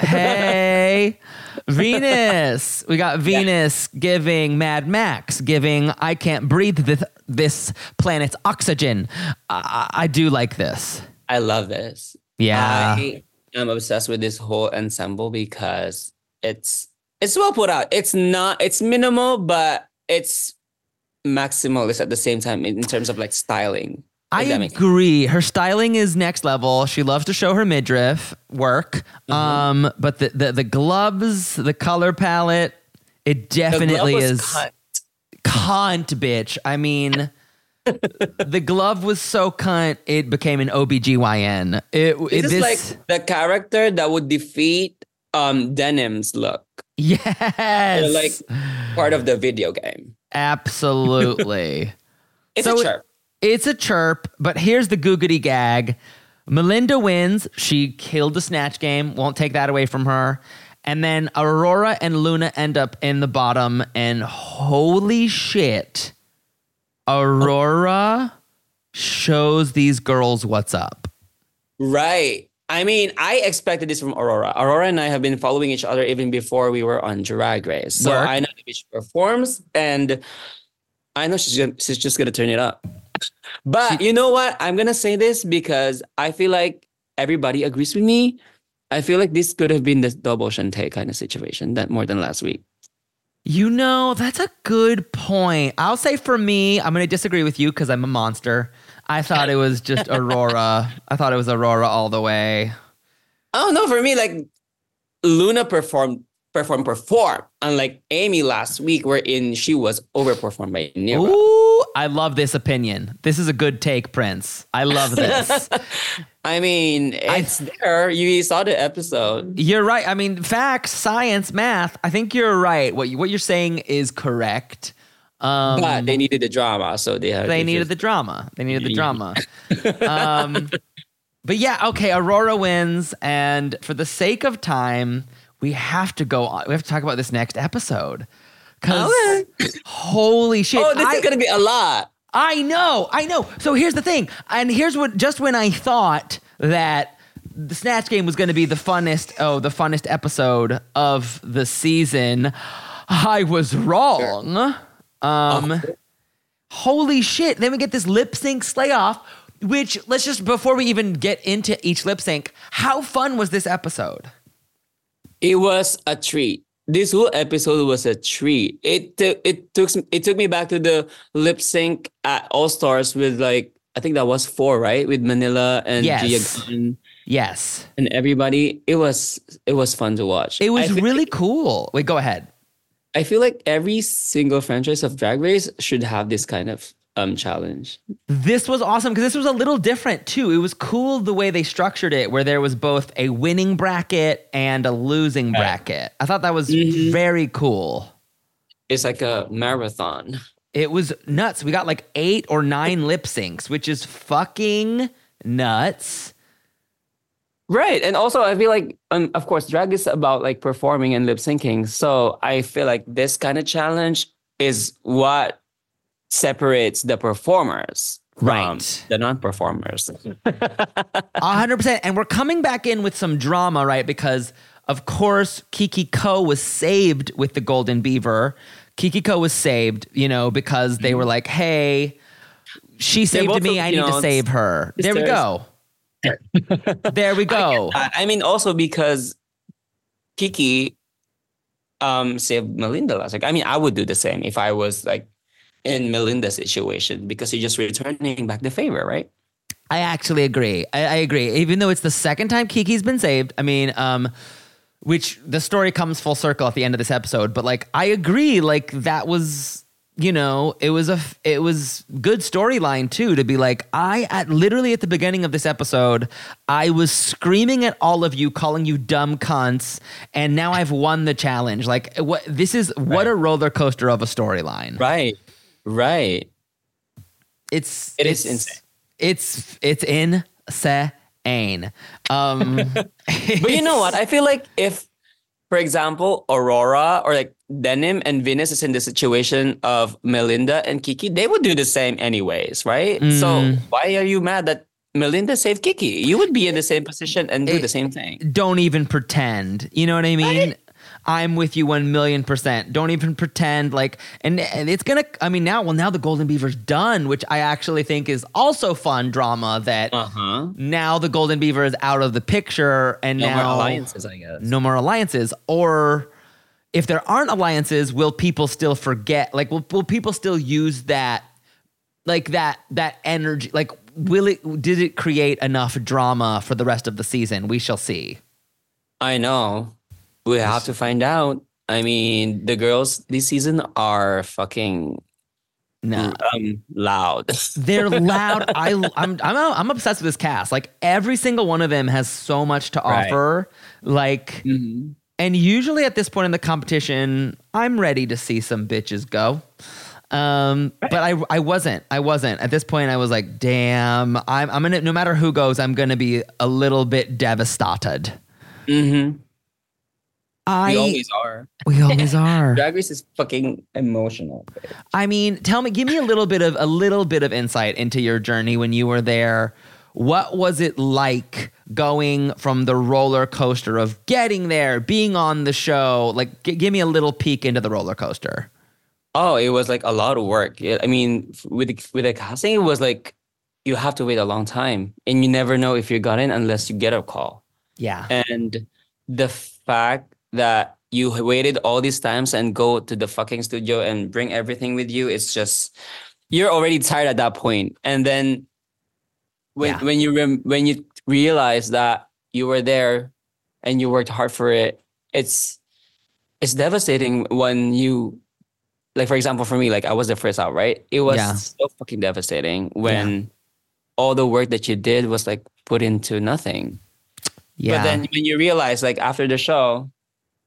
Speaker 1: Hey, <laughs> Venus. We got Venus giving Mad Max, giving I can't breathe this, this planet's oxygen. I, I do like this.
Speaker 2: I love this.
Speaker 1: Yeah.
Speaker 2: I am obsessed with this whole ensemble because it's it's well put out. It's not it's minimal, but it's maximalist at the same time in terms of like styling.
Speaker 1: I
Speaker 2: if that makes sense.
Speaker 1: agree. Her styling is next level. She loves to show her midriff work.
Speaker 2: Mm-hmm.
Speaker 1: Um, but the, the the gloves, the color palette, it definitely is
Speaker 2: cut.
Speaker 1: cunt, bitch. I mean, <laughs> the glove was so cunt, it became an OBGYN. It, it
Speaker 2: This is like the character that would defeat um Denim's look.
Speaker 1: yes,
Speaker 2: They're like part of the video game.
Speaker 1: absolutely. <laughs>
Speaker 2: It's
Speaker 1: So
Speaker 2: a
Speaker 1: it-
Speaker 2: chirp.
Speaker 1: It's a chirp, but here's the googity gag. Melinda wins. She killed the snatch game. Won't take that away from her. And then Aurora and Luna end up in the bottom. And holy shit, Aurora shows these girls what's up.
Speaker 2: Right. I mean, I expected this from Aurora. Aurora and I have been following each other even before we were on Drag Race. So
Speaker 1: Work.
Speaker 2: I know that she performs and I know she's gonna, she's just gonna turn it up. But you know what? I'm gonna say this because I feel like everybody agrees with me. I feel like this could have been the double Shantay kind of situation that more than last week.
Speaker 1: You know, that's a good point. I'll say for me, I'm going to disagree with you because I'm a monster. I thought it was just Aurora. <laughs> I thought it was Aurora all the way.
Speaker 2: Oh don't. For me, like Luna performed, performed, perform unlike Aimee last week, wherein she was overperformed by Nearah.
Speaker 1: Ooh, I love this opinion. This is a good take, Prince. I love <laughs> this.
Speaker 2: I mean, it's there. You saw the episode.
Speaker 1: you're right. I mean, facts, science, math. I think you're right. What you, what you're saying is correct. Um,
Speaker 2: but they needed the drama, so they had.
Speaker 1: they needed the drama. They needed the drama. <laughs> um, but yeah, okay. Aurora wins, and for the sake of time, we have to go on. We have to talk about this next episode. Cause holy shit!
Speaker 2: Oh, this
Speaker 1: I-
Speaker 2: is gonna be a lot.
Speaker 1: I know, I know. So here's the thing, and here's what just when I thought that the Snatch Game was going to be the funnest, oh, the funnest episode of the season, I was wrong. Um, holy shit! Then we get this lip sync slay off. Which let's just before we even get into each lip sync, how fun was this episode?
Speaker 2: It was a treat. This whole episode was a treat. It took it took it took me back to the lip sync at All Stars with like I think that was four, right? With Manila and
Speaker 1: Yes.
Speaker 2: Gia Gunn
Speaker 1: Yes,
Speaker 2: and everybody. It was it was fun to watch.
Speaker 1: it was really
Speaker 2: like-
Speaker 1: cool. Wait, go ahead.
Speaker 2: I feel like every single franchise of Drag Race should have this kind of um challenge.
Speaker 1: This was awesome because this was a little different too. It was cool the way they structured it, where there was both a winning bracket and a losing bracket. I thought that was very cool.
Speaker 2: It's like a marathon.
Speaker 1: It was nuts. We got like eight or nine lip syncs, which is fucking nuts.
Speaker 2: Right. And also I feel like um, of course drag is about like performing and lip syncing. So I feel like this kind of challenge is what separates the performers from
Speaker 1: Right.
Speaker 2: the non-performers.
Speaker 1: A hundred percent. And we're coming back in with some drama, right? Because of course Kiki Coe was saved with the Golden Beaver. Kiki Coe was saved, you know, because they were like, "Hey, she saved me. I need to save her." There we go. <laughs> there we go.
Speaker 2: I, I mean also because Kiki um saved Melinda last week. I mean I would do the same if I was like in Melinda's situation because you're just returning back the favor, right?
Speaker 1: I actually agree. I, I agree. Even though it's the second time Kiki's been saved, I mean, um, which the story comes full circle at the end of this episode, but like, I agree. Like, that was you know, it was a it was good storyline too to be like I at literally at the beginning of this episode, I was screaming at all of you calling you dumb cunts and now I've won the challenge. Like what this is what a roller coaster of a storyline.
Speaker 2: Right. Right.
Speaker 1: It's
Speaker 2: It is
Speaker 1: it's-
Speaker 2: insane.
Speaker 1: It's it's insane. Um <laughs>
Speaker 2: But you know what? I feel like if, for example, Aurora or like Denim and Venus is in the situation of Melinda and Kiki, they would do the same anyways, right? So
Speaker 1: Mm.
Speaker 2: why are you mad that Melinda saved Kiki? You would be in the same position and do
Speaker 1: It-
Speaker 2: the same thing.
Speaker 1: don't even pretend. You know what I mean? I'm with you one million percent. Don't even pretend like, and, and it's gonna. I mean, now, well, now the Golden Beaver's done, which I actually think is also fun drama. That
Speaker 2: Uh huh.
Speaker 1: now the Golden Beaver is out of the picture, and
Speaker 2: No
Speaker 1: now
Speaker 2: more alliances, I guess.
Speaker 1: no more alliances. Or if there aren't alliances, will people still forget? Like, will will people still use that? Like that that energy. Like, will it? Did it create enough drama for the rest of the season? We shall see.
Speaker 2: I know. We have to find out. I mean, the girls this season are fucking
Speaker 1: No.
Speaker 2: um, loud. <laughs>
Speaker 1: They're loud. I, I'm, I'm, I'm obsessed with this cast. Like every single one of them has so much to
Speaker 2: Right.
Speaker 1: offer. Like, and usually at this point in the competition, I'm ready to see some bitches go. Um, but I, I wasn't. I wasn't at this point. I was like, damn. I'm, I'm gonna. No matter who goes, I'm gonna be a little bit devastated.
Speaker 2: mm-hmm.
Speaker 1: I.
Speaker 2: We always are.
Speaker 1: we always <laughs> are.
Speaker 2: Drag Race is fucking emotional.
Speaker 1: I mean, tell me, give me a little bit of a little bit of insight into your journey when you were there. What was it like going from the roller coaster of getting there, being on the show? Like, g- give me a little peek into the roller coaster.
Speaker 2: Oh, it was like a lot of work. I mean, with the, with the casting, it was like you have to wait a long time, and you never know if you got in unless you get a call.
Speaker 1: Yeah,
Speaker 2: And the fact that you waited all these times and go to the fucking studio and bring everything with you, it's just you're already tired at that point. And then when
Speaker 1: Yeah.
Speaker 2: when you rem- when you realize that you were there and you worked hard for it, it's it's devastating when you like for example for me like I was the first out, right? It was
Speaker 1: Yeah.
Speaker 2: so fucking devastating when all the work that you did was like put into nothing.
Speaker 1: yeah.
Speaker 2: But then when you realize, like after the show,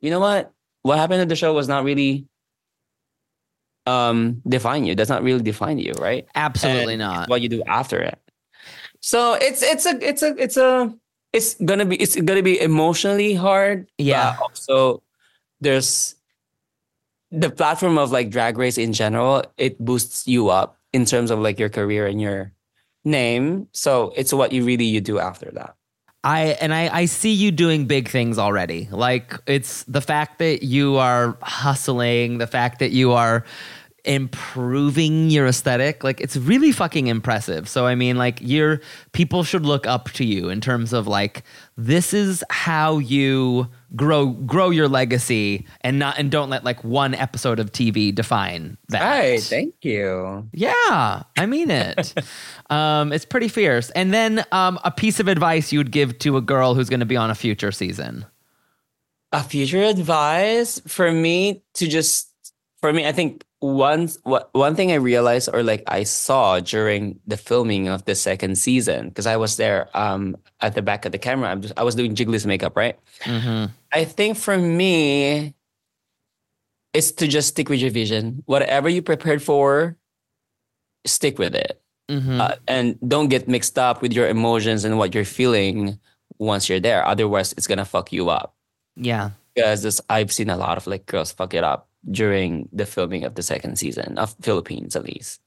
Speaker 2: you know what? What happened at the show was not really um define you. Does not really define you, right?
Speaker 1: absolutely
Speaker 2: And
Speaker 1: not.
Speaker 2: What you do after it. So it's it's a it's a it's a it's gonna be it's gonna be emotionally hard.
Speaker 1: Yeah.
Speaker 2: Also there's the platform of like drag race in general, it boosts you up in terms of like your career and your name. So it's what you really you do after that.
Speaker 1: I and I, I see you doing big things already. Like it's the fact that you are hustling, the fact that you are improving your aesthetic, like it's really fucking impressive. So I mean, like you're people should look up to you in terms of like this is how you grow grow your legacy and not and don't let like one episode of TV define that.
Speaker 2: Right. Thank you.
Speaker 1: Yeah, I mean it. <laughs> um, it's pretty fierce. And then um, a piece of advice you would give to a girl who's going to be on a future season.
Speaker 2: A future advice for me to just for me, I think one what one thing I realized or like I saw during the filming of the second season because I was there um at the back of the camera. I'm just, I was doing Jiggly's makeup, right?
Speaker 1: Mm-hmm.
Speaker 2: I think for me, it's to just stick with your vision. Whatever you prepared for, stick with it.
Speaker 1: Mm-hmm.
Speaker 2: Uh, and don't get mixed up with your emotions and what you're feeling once you're there. Otherwise, it's gonna fuck you up.
Speaker 1: yeah.
Speaker 2: Because this, I've seen a lot of like girls fuck it up during the filming of the second season of Philippines, at least.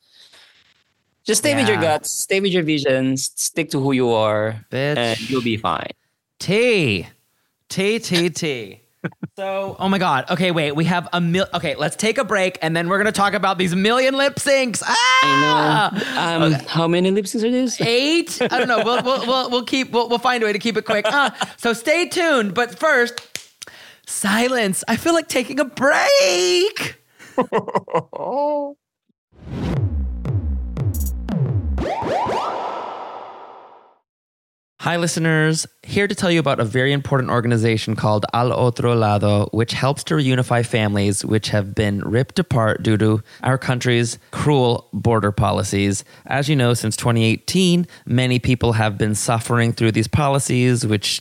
Speaker 2: Just stay with your guts, stay with your visions, stick to who you are,
Speaker 1: Bitch.
Speaker 2: and you'll be fine.
Speaker 1: T. T, T, T. So, oh my God. Okay, wait. We have a mil. Okay, let's take a break and then we're going to talk about these million lip syncs. Ah!
Speaker 2: I know. Um, How many lip syncs are these?
Speaker 1: Eight? I don't know. We'll, we'll, we'll, we'll keep, we'll, we'll find a way to keep it quick. Uh, so stay tuned. But first, silence. I feel like taking a break. <laughs> Hi, listeners. Here to tell you about a very important organization called Al Otro Lado, which helps to reunify families which have been ripped apart due to our country's cruel border policies. As you know, since 2018, many people have been suffering through these policies, which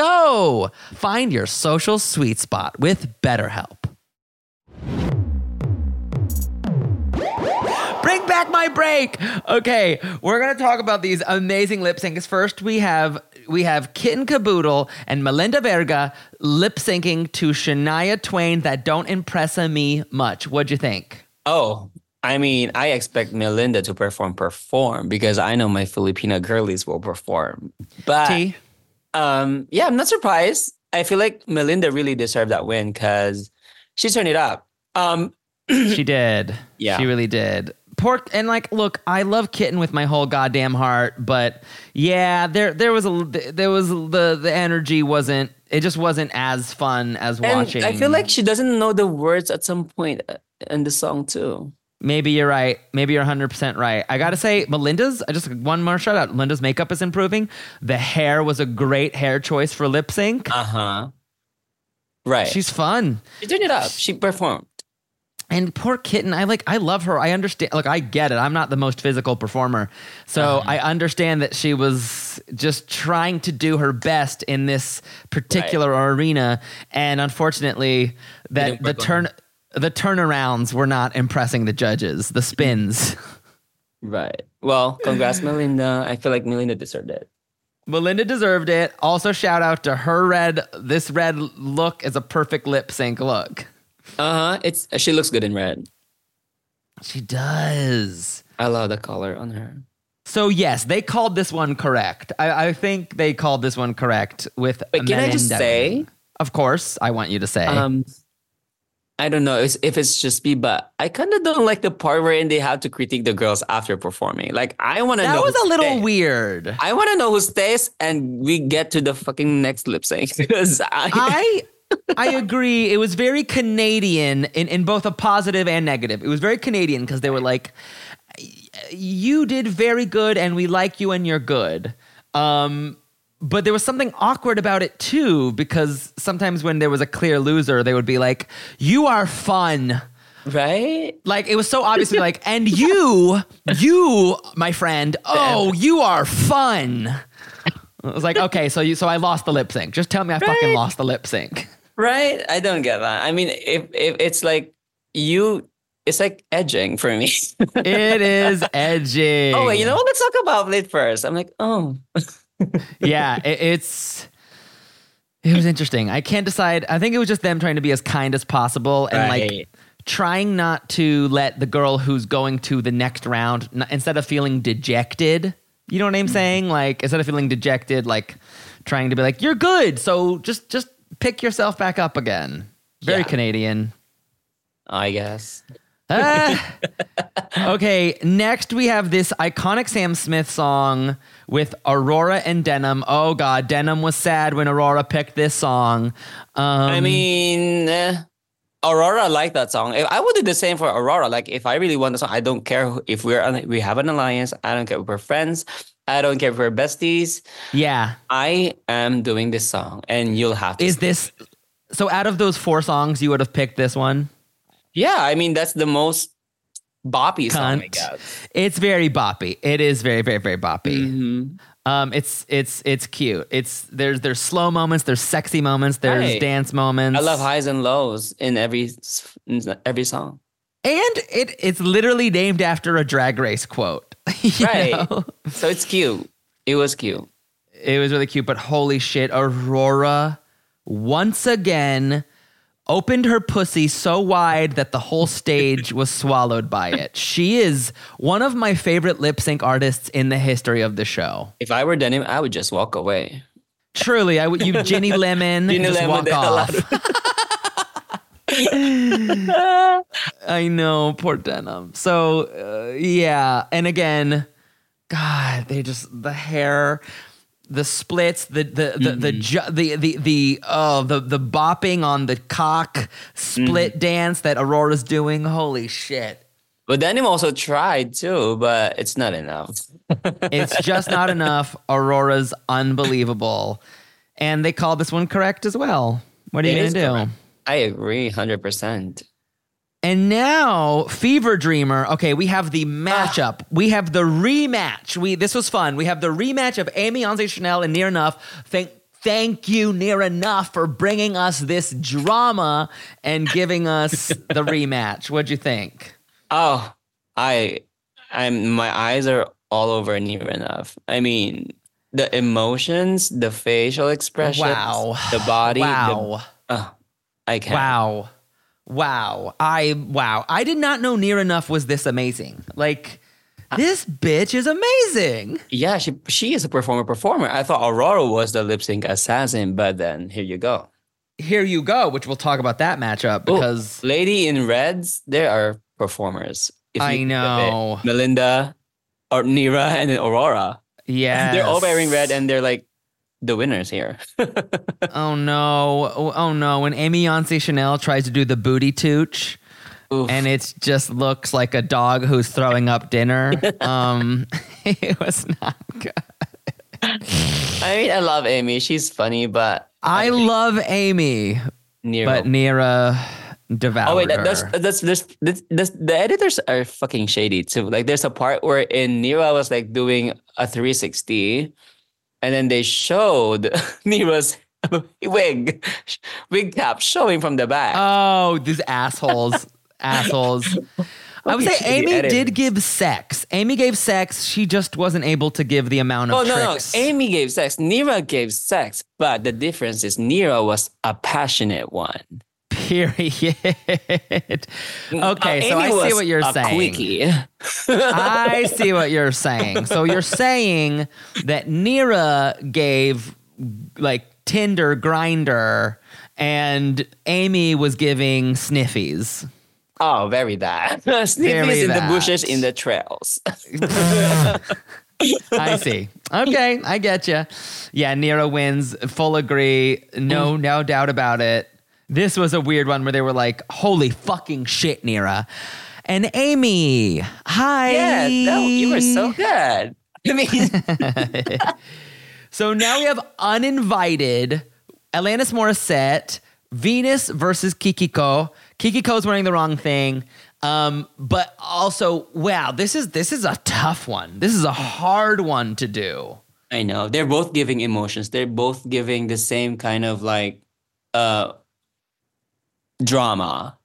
Speaker 1: Go! Find your social sweet spot with BetterHelp. Bring back my break. Okay, we're gonna talk about these amazing lip syncs. First, we have we have Kitten Kaboodle and Melinda Verga lip syncing to Shania Twain that don't impress me much. What'd you think?
Speaker 2: Oh, I mean, I expect Melinda to perform, perform because I know my Filipina girlies will perform. But
Speaker 1: T.
Speaker 2: um, yeah, I'm not surprised. I feel like Melinda really deserved that win because she turned it up. Um, <clears throat>
Speaker 1: She did.
Speaker 2: Yeah.
Speaker 1: She really did. Pork and like, look, I love Kitten with my whole goddamn heart, but yeah, there there was a there was the the energy wasn't it just wasn't as fun as
Speaker 2: and
Speaker 1: watching.
Speaker 2: I feel like she doesn't know the words at some point uh, in the song too.
Speaker 1: Maybe you're right. Maybe you're 100% right. I got to say, Melinda's, I just one more shout out. Melinda's makeup is improving. The hair was a great hair choice for lip sync.
Speaker 2: Uh huh. Right.
Speaker 1: She's fun.
Speaker 2: she turned it up. She performed.
Speaker 1: And poor kitten, I like, I love her. I understand. Look, I get it. I'm not the most physical performer. So I understand that she was just trying to do her best in this particular arena. And unfortunately, that the
Speaker 2: work on
Speaker 1: turn, the turnarounds were not impressing the judges, the spins.
Speaker 2: Right. Well, congrats, <laughs> Melinda. I feel like Melinda deserved it.
Speaker 1: Melinda deserved it. Also, shout out to her red. This red look is a perfect lip sync look.
Speaker 2: Uh huh. It's she looks good in red.
Speaker 1: She does.
Speaker 2: I love the color on her.
Speaker 1: So yes, they called this one correct. I, I think they called this one correct with.
Speaker 2: But can I just say,
Speaker 1: Of course, I want you to say.
Speaker 2: um, I don't know if it's just me, but I kind of don't like the part wherein they have to critique the girls after performing. Like I want to know.
Speaker 1: that was a little
Speaker 2: stays.
Speaker 1: weird.
Speaker 2: I want to know who stays, and we get to the fucking next lip sync <laughs> because I,
Speaker 1: I I agree. It was very Canadian in, in both a positive and negative. It was very Canadian because they were like, "You did very good, and we like you, and you're good." Um, but there was something awkward about it too because sometimes when there was a clear loser, they would be like, "You are fun."
Speaker 2: right.
Speaker 1: Like it was so obviously <laughs> like, and you, you, my friend, oh, you are fun. I was like, <laughs> okay, so you so I lost the lip sync. Just tell me I fucking lost the lip sync.
Speaker 2: Right? I don't get that. I mean, if if it's like you, it's like edging for me.
Speaker 1: It is edging <laughs>
Speaker 2: oh wait, you know what? Let's talk about it first. I'm like, oh,
Speaker 1: yeah, it, it's it was interesting. I can't decide. I think it was just them trying to be as kind as possible and like trying not to let the girl who's going to the next round n- instead of feeling dejected. You know what I'm saying? Like instead of feeling dejected, like trying to be like you're good, so just just pick yourself back up again. Very
Speaker 2: Yeah.
Speaker 1: Canadian.
Speaker 2: I guess.
Speaker 1: Ah. okay, next we have this iconic Sam Smith song with Aurora and Denim. Oh God, Denim was sad when Aurora picked this song. Um,
Speaker 2: I mean, eh, Aurora liked that song. If I would do the same for Aurora. Like, if I really want the song, I don't care if we're we have an alliance. I don't care if we're friends. I don't care if we're besties.
Speaker 1: yeah.
Speaker 2: I am doing this song, and you'll have to.
Speaker 1: Is this so? Out of those four songs, you would have picked this one.
Speaker 2: Yeah, I mean that's the most boppy song.
Speaker 1: It's very boppy. It is very, very, very boppy.
Speaker 2: Mhm.
Speaker 1: Um, it's it's it's cute. It's there's there's slow moments, there's sexy moments, there's
Speaker 2: Right.
Speaker 1: dance moments.
Speaker 2: I love highs and lows in every in every song.
Speaker 1: and it it's literally named after a drag race quote. <laughs>
Speaker 2: Right.
Speaker 1: know?
Speaker 2: So it's cute. It was cute.
Speaker 1: It was really cute, but holy shit, Aurora once again opened her pussy so wide that the whole stage <laughs> was swallowed by it. She is one of my favorite lip sync artists in the history of the show.
Speaker 2: If I were denim, I would just walk away.
Speaker 1: Truly, I would you Ginny <laughs> Lemon
Speaker 2: Ginny
Speaker 1: just
Speaker 2: Lemon
Speaker 1: walk off. <laughs> I know, poor denim. So uh, yeah, and again, God, they just the hair, the splits, the the the the mm-hmm. ju- the the the oh the the bopping on the cock split mm-hmm. dance that Aurora's doing. Holy shit!
Speaker 2: But denim also tried too, but it's not enough. <laughs>
Speaker 1: It's just not enough. Aurora's unbelievable, and they called this one correct as well. What are you gonna do?
Speaker 2: correct. I agree, hundred percent.
Speaker 1: And now, Fever Dreamer. Okay, we have the matchup. Ah. We have the rematch. We this was fun. We have the rematch of Aimee Yonce Shennel and Nearah Nuff. Thank thank you, Nearah Nuff, for bringing us this drama and giving us <laughs> the rematch. What'd you think?
Speaker 2: Oh, I, I'm. My eyes are all over Nearah Nuff. I mean, the emotions, the facial expressions,
Speaker 1: Wow.
Speaker 2: the body. the-
Speaker 1: Wow.
Speaker 2: oh, I can't.
Speaker 1: Wow. Wow. I wow. I did not know Nearah Nuff was this amazing. Like this bitch is amazing.
Speaker 2: Yeah, she she is a performer. Performer. I thought Aurora was the lip sync assassin, but then here you go.
Speaker 1: Here you go, which we'll talk about that matchup because
Speaker 2: Lady in Reds, they are performers. If
Speaker 1: I know.
Speaker 2: it. Melinda, or Nearah, and then Aurora.
Speaker 1: yeah. <laughs>
Speaker 2: They're all wearing red, and they're like the winners here. <laughs>
Speaker 1: Oh no! Oh, oh no! When Aimee Yonce Shennel tries to do the booty tooch,
Speaker 2: Oof.
Speaker 1: and it just looks like a dog who's throwing up dinner. <laughs> um, <laughs> it was not good.
Speaker 2: I mean, I love Aimee. She's funny, but
Speaker 1: I love Aimee,
Speaker 2: Nero.
Speaker 1: but Nearah devoured
Speaker 2: Oh wait, that's that's this, this, this the editors are fucking shady too. Like there's a part where in Nearah was like doing a 360, and then they showed <laughs> Nearah's <laughs> wig wig cap showing from the back.
Speaker 1: oh, these assholes, <laughs> assholes. I would say
Speaker 2: Aimee
Speaker 1: did give sex. Aimee gave sex. She just wasn't able to give the amount of
Speaker 2: Oh no, no. Aimee gave sex. Nearah gave sex, but the difference is Nearah was a passionate one.
Speaker 1: Period. <laughs> Okay,
Speaker 2: Uh,
Speaker 1: so I see what you're saying. I <laughs> see what you're saying. So you're saying that Nearah gave like Tinder Grindr and Aimee was giving sniffies.
Speaker 2: Oh, very bad. <laughs> Sniffies in the bushes, in the trails.
Speaker 1: I see. Okay, I get you. Yeah, Nearah wins. Full agree. No, no doubt about it. This was a weird one where they were like, "Holy fucking shit, Nearah." And Aimee, hi.
Speaker 2: Yeah, no, you were so <laughs> good. I mean, <laughs>
Speaker 1: So now we have uninvited Alanis Morissette, Venus versus Kiki Coe. Kikiko's wearing the wrong thing. Um, but also, wow, this is this is a tough one. This is a hard one to do.
Speaker 2: I know. They're both giving emotions. They're both giving the same kind of like uh drama.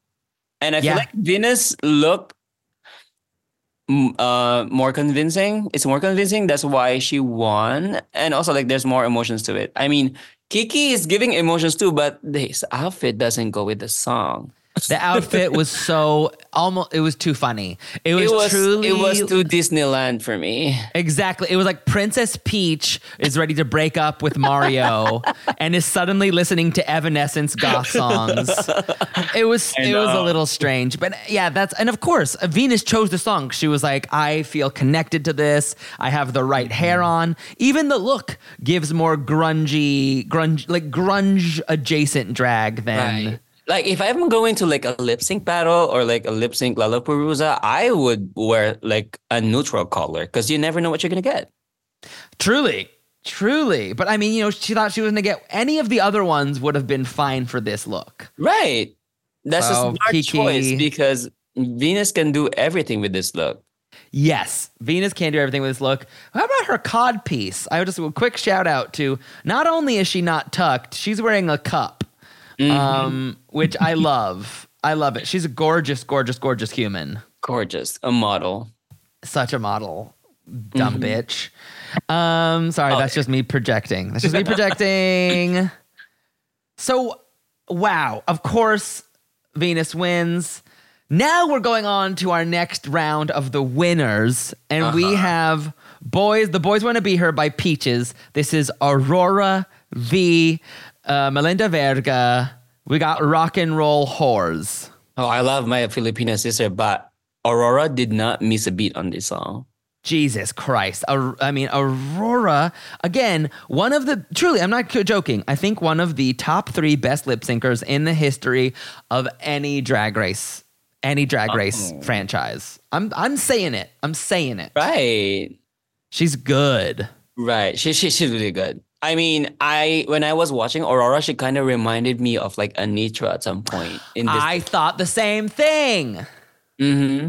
Speaker 2: And I
Speaker 1: Yeah.
Speaker 2: feel like Venus look mm, uh more convincing. It's more convincing. That's why she won. And also like there's more emotions to it. I mean, Kiki is giving emotions too, but his outfit doesn't go with the song. <laughs>
Speaker 1: The outfit was so almost it was too funny. It was,
Speaker 2: it was
Speaker 1: truly
Speaker 2: it was too Disneyland for me.
Speaker 1: Exactly. It was like Princess Peach is ready to break up with Mario <laughs> and is suddenly listening to Evanescence goth songs. <laughs> It was it was a little strange. But yeah, that's and of course, Venus chose the song. She was like, I feel connected to this. I have the right mm-hmm. hair on. Even the look gives more grungy, grunge like grunge adjacent drag than
Speaker 2: Right. Like if I'm going to like a lip sync battle or like a lip sync Lollapalooza, I would wear like a neutral color because you never know what you're gonna get.
Speaker 1: Truly. Truly. But I mean, you know, she thought she was gonna get any of the other ones would have been fine for this look.
Speaker 2: Right. That's
Speaker 1: So,
Speaker 2: a oh, smart
Speaker 1: Kiki-
Speaker 2: choice because Venus can do everything with this look.
Speaker 1: Yes, Venus can do everything with this look. How about her cod piece? I would just a quick shout out to not only is she not tucked, she's wearing a cup, um, which I love. I love it. She's a gorgeous, gorgeous, gorgeous human.
Speaker 2: Gorgeous. A model.
Speaker 1: Such a model. Dumb bitch. Um, sorry, that's just me projecting. That's just me projecting. <laughs> So, wow. Of course, Venus wins. Now we're going on to our next round of the winners, and we have boys. The boys want to be her by Peaches. This is Aurora v. Uh, Melinda Verga. We got rock and roll whores.
Speaker 2: Oh, I love my Filipino sister, but Aurora did not miss a beat on this song.
Speaker 1: Jesus Christ. I mean, Aurora, again, one of the, truly, I'm not joking. I think one of the top three best lip syncers in the history of any drag race, any drag race franchise. I'm, I'm saying it. I'm saying it.
Speaker 2: Right.
Speaker 1: She's good.
Speaker 2: Right. She, she she's really good. I mean, I when I was watching Aurora, she kind of reminded me of like Anetra at some point in this.
Speaker 1: I thought the same thing.
Speaker 2: hmm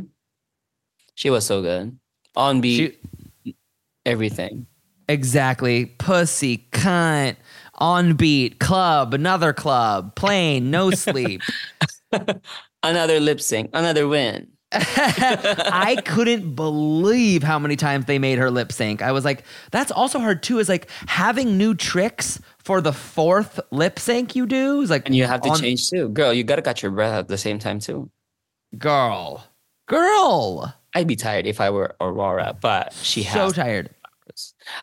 Speaker 2: She was so good. On beat,
Speaker 1: She,
Speaker 2: everything.
Speaker 1: exactly. Pussy, cunt, on beat, club, another club, plane, no sleep. <laughs>
Speaker 2: Another lip sync, another win. <laughs>
Speaker 1: I couldn't believe how many times they made her lip sync. I was like, that's also hard too, is like having new tricks for the fourth lip sync you do. Is like
Speaker 2: And you have to
Speaker 1: on-
Speaker 2: change too. Girl, you gotta catch your breath at the same time too.
Speaker 1: Girl. Girl.
Speaker 2: I'd be tired if I were Aurora, but she
Speaker 1: so
Speaker 2: has so
Speaker 1: tired.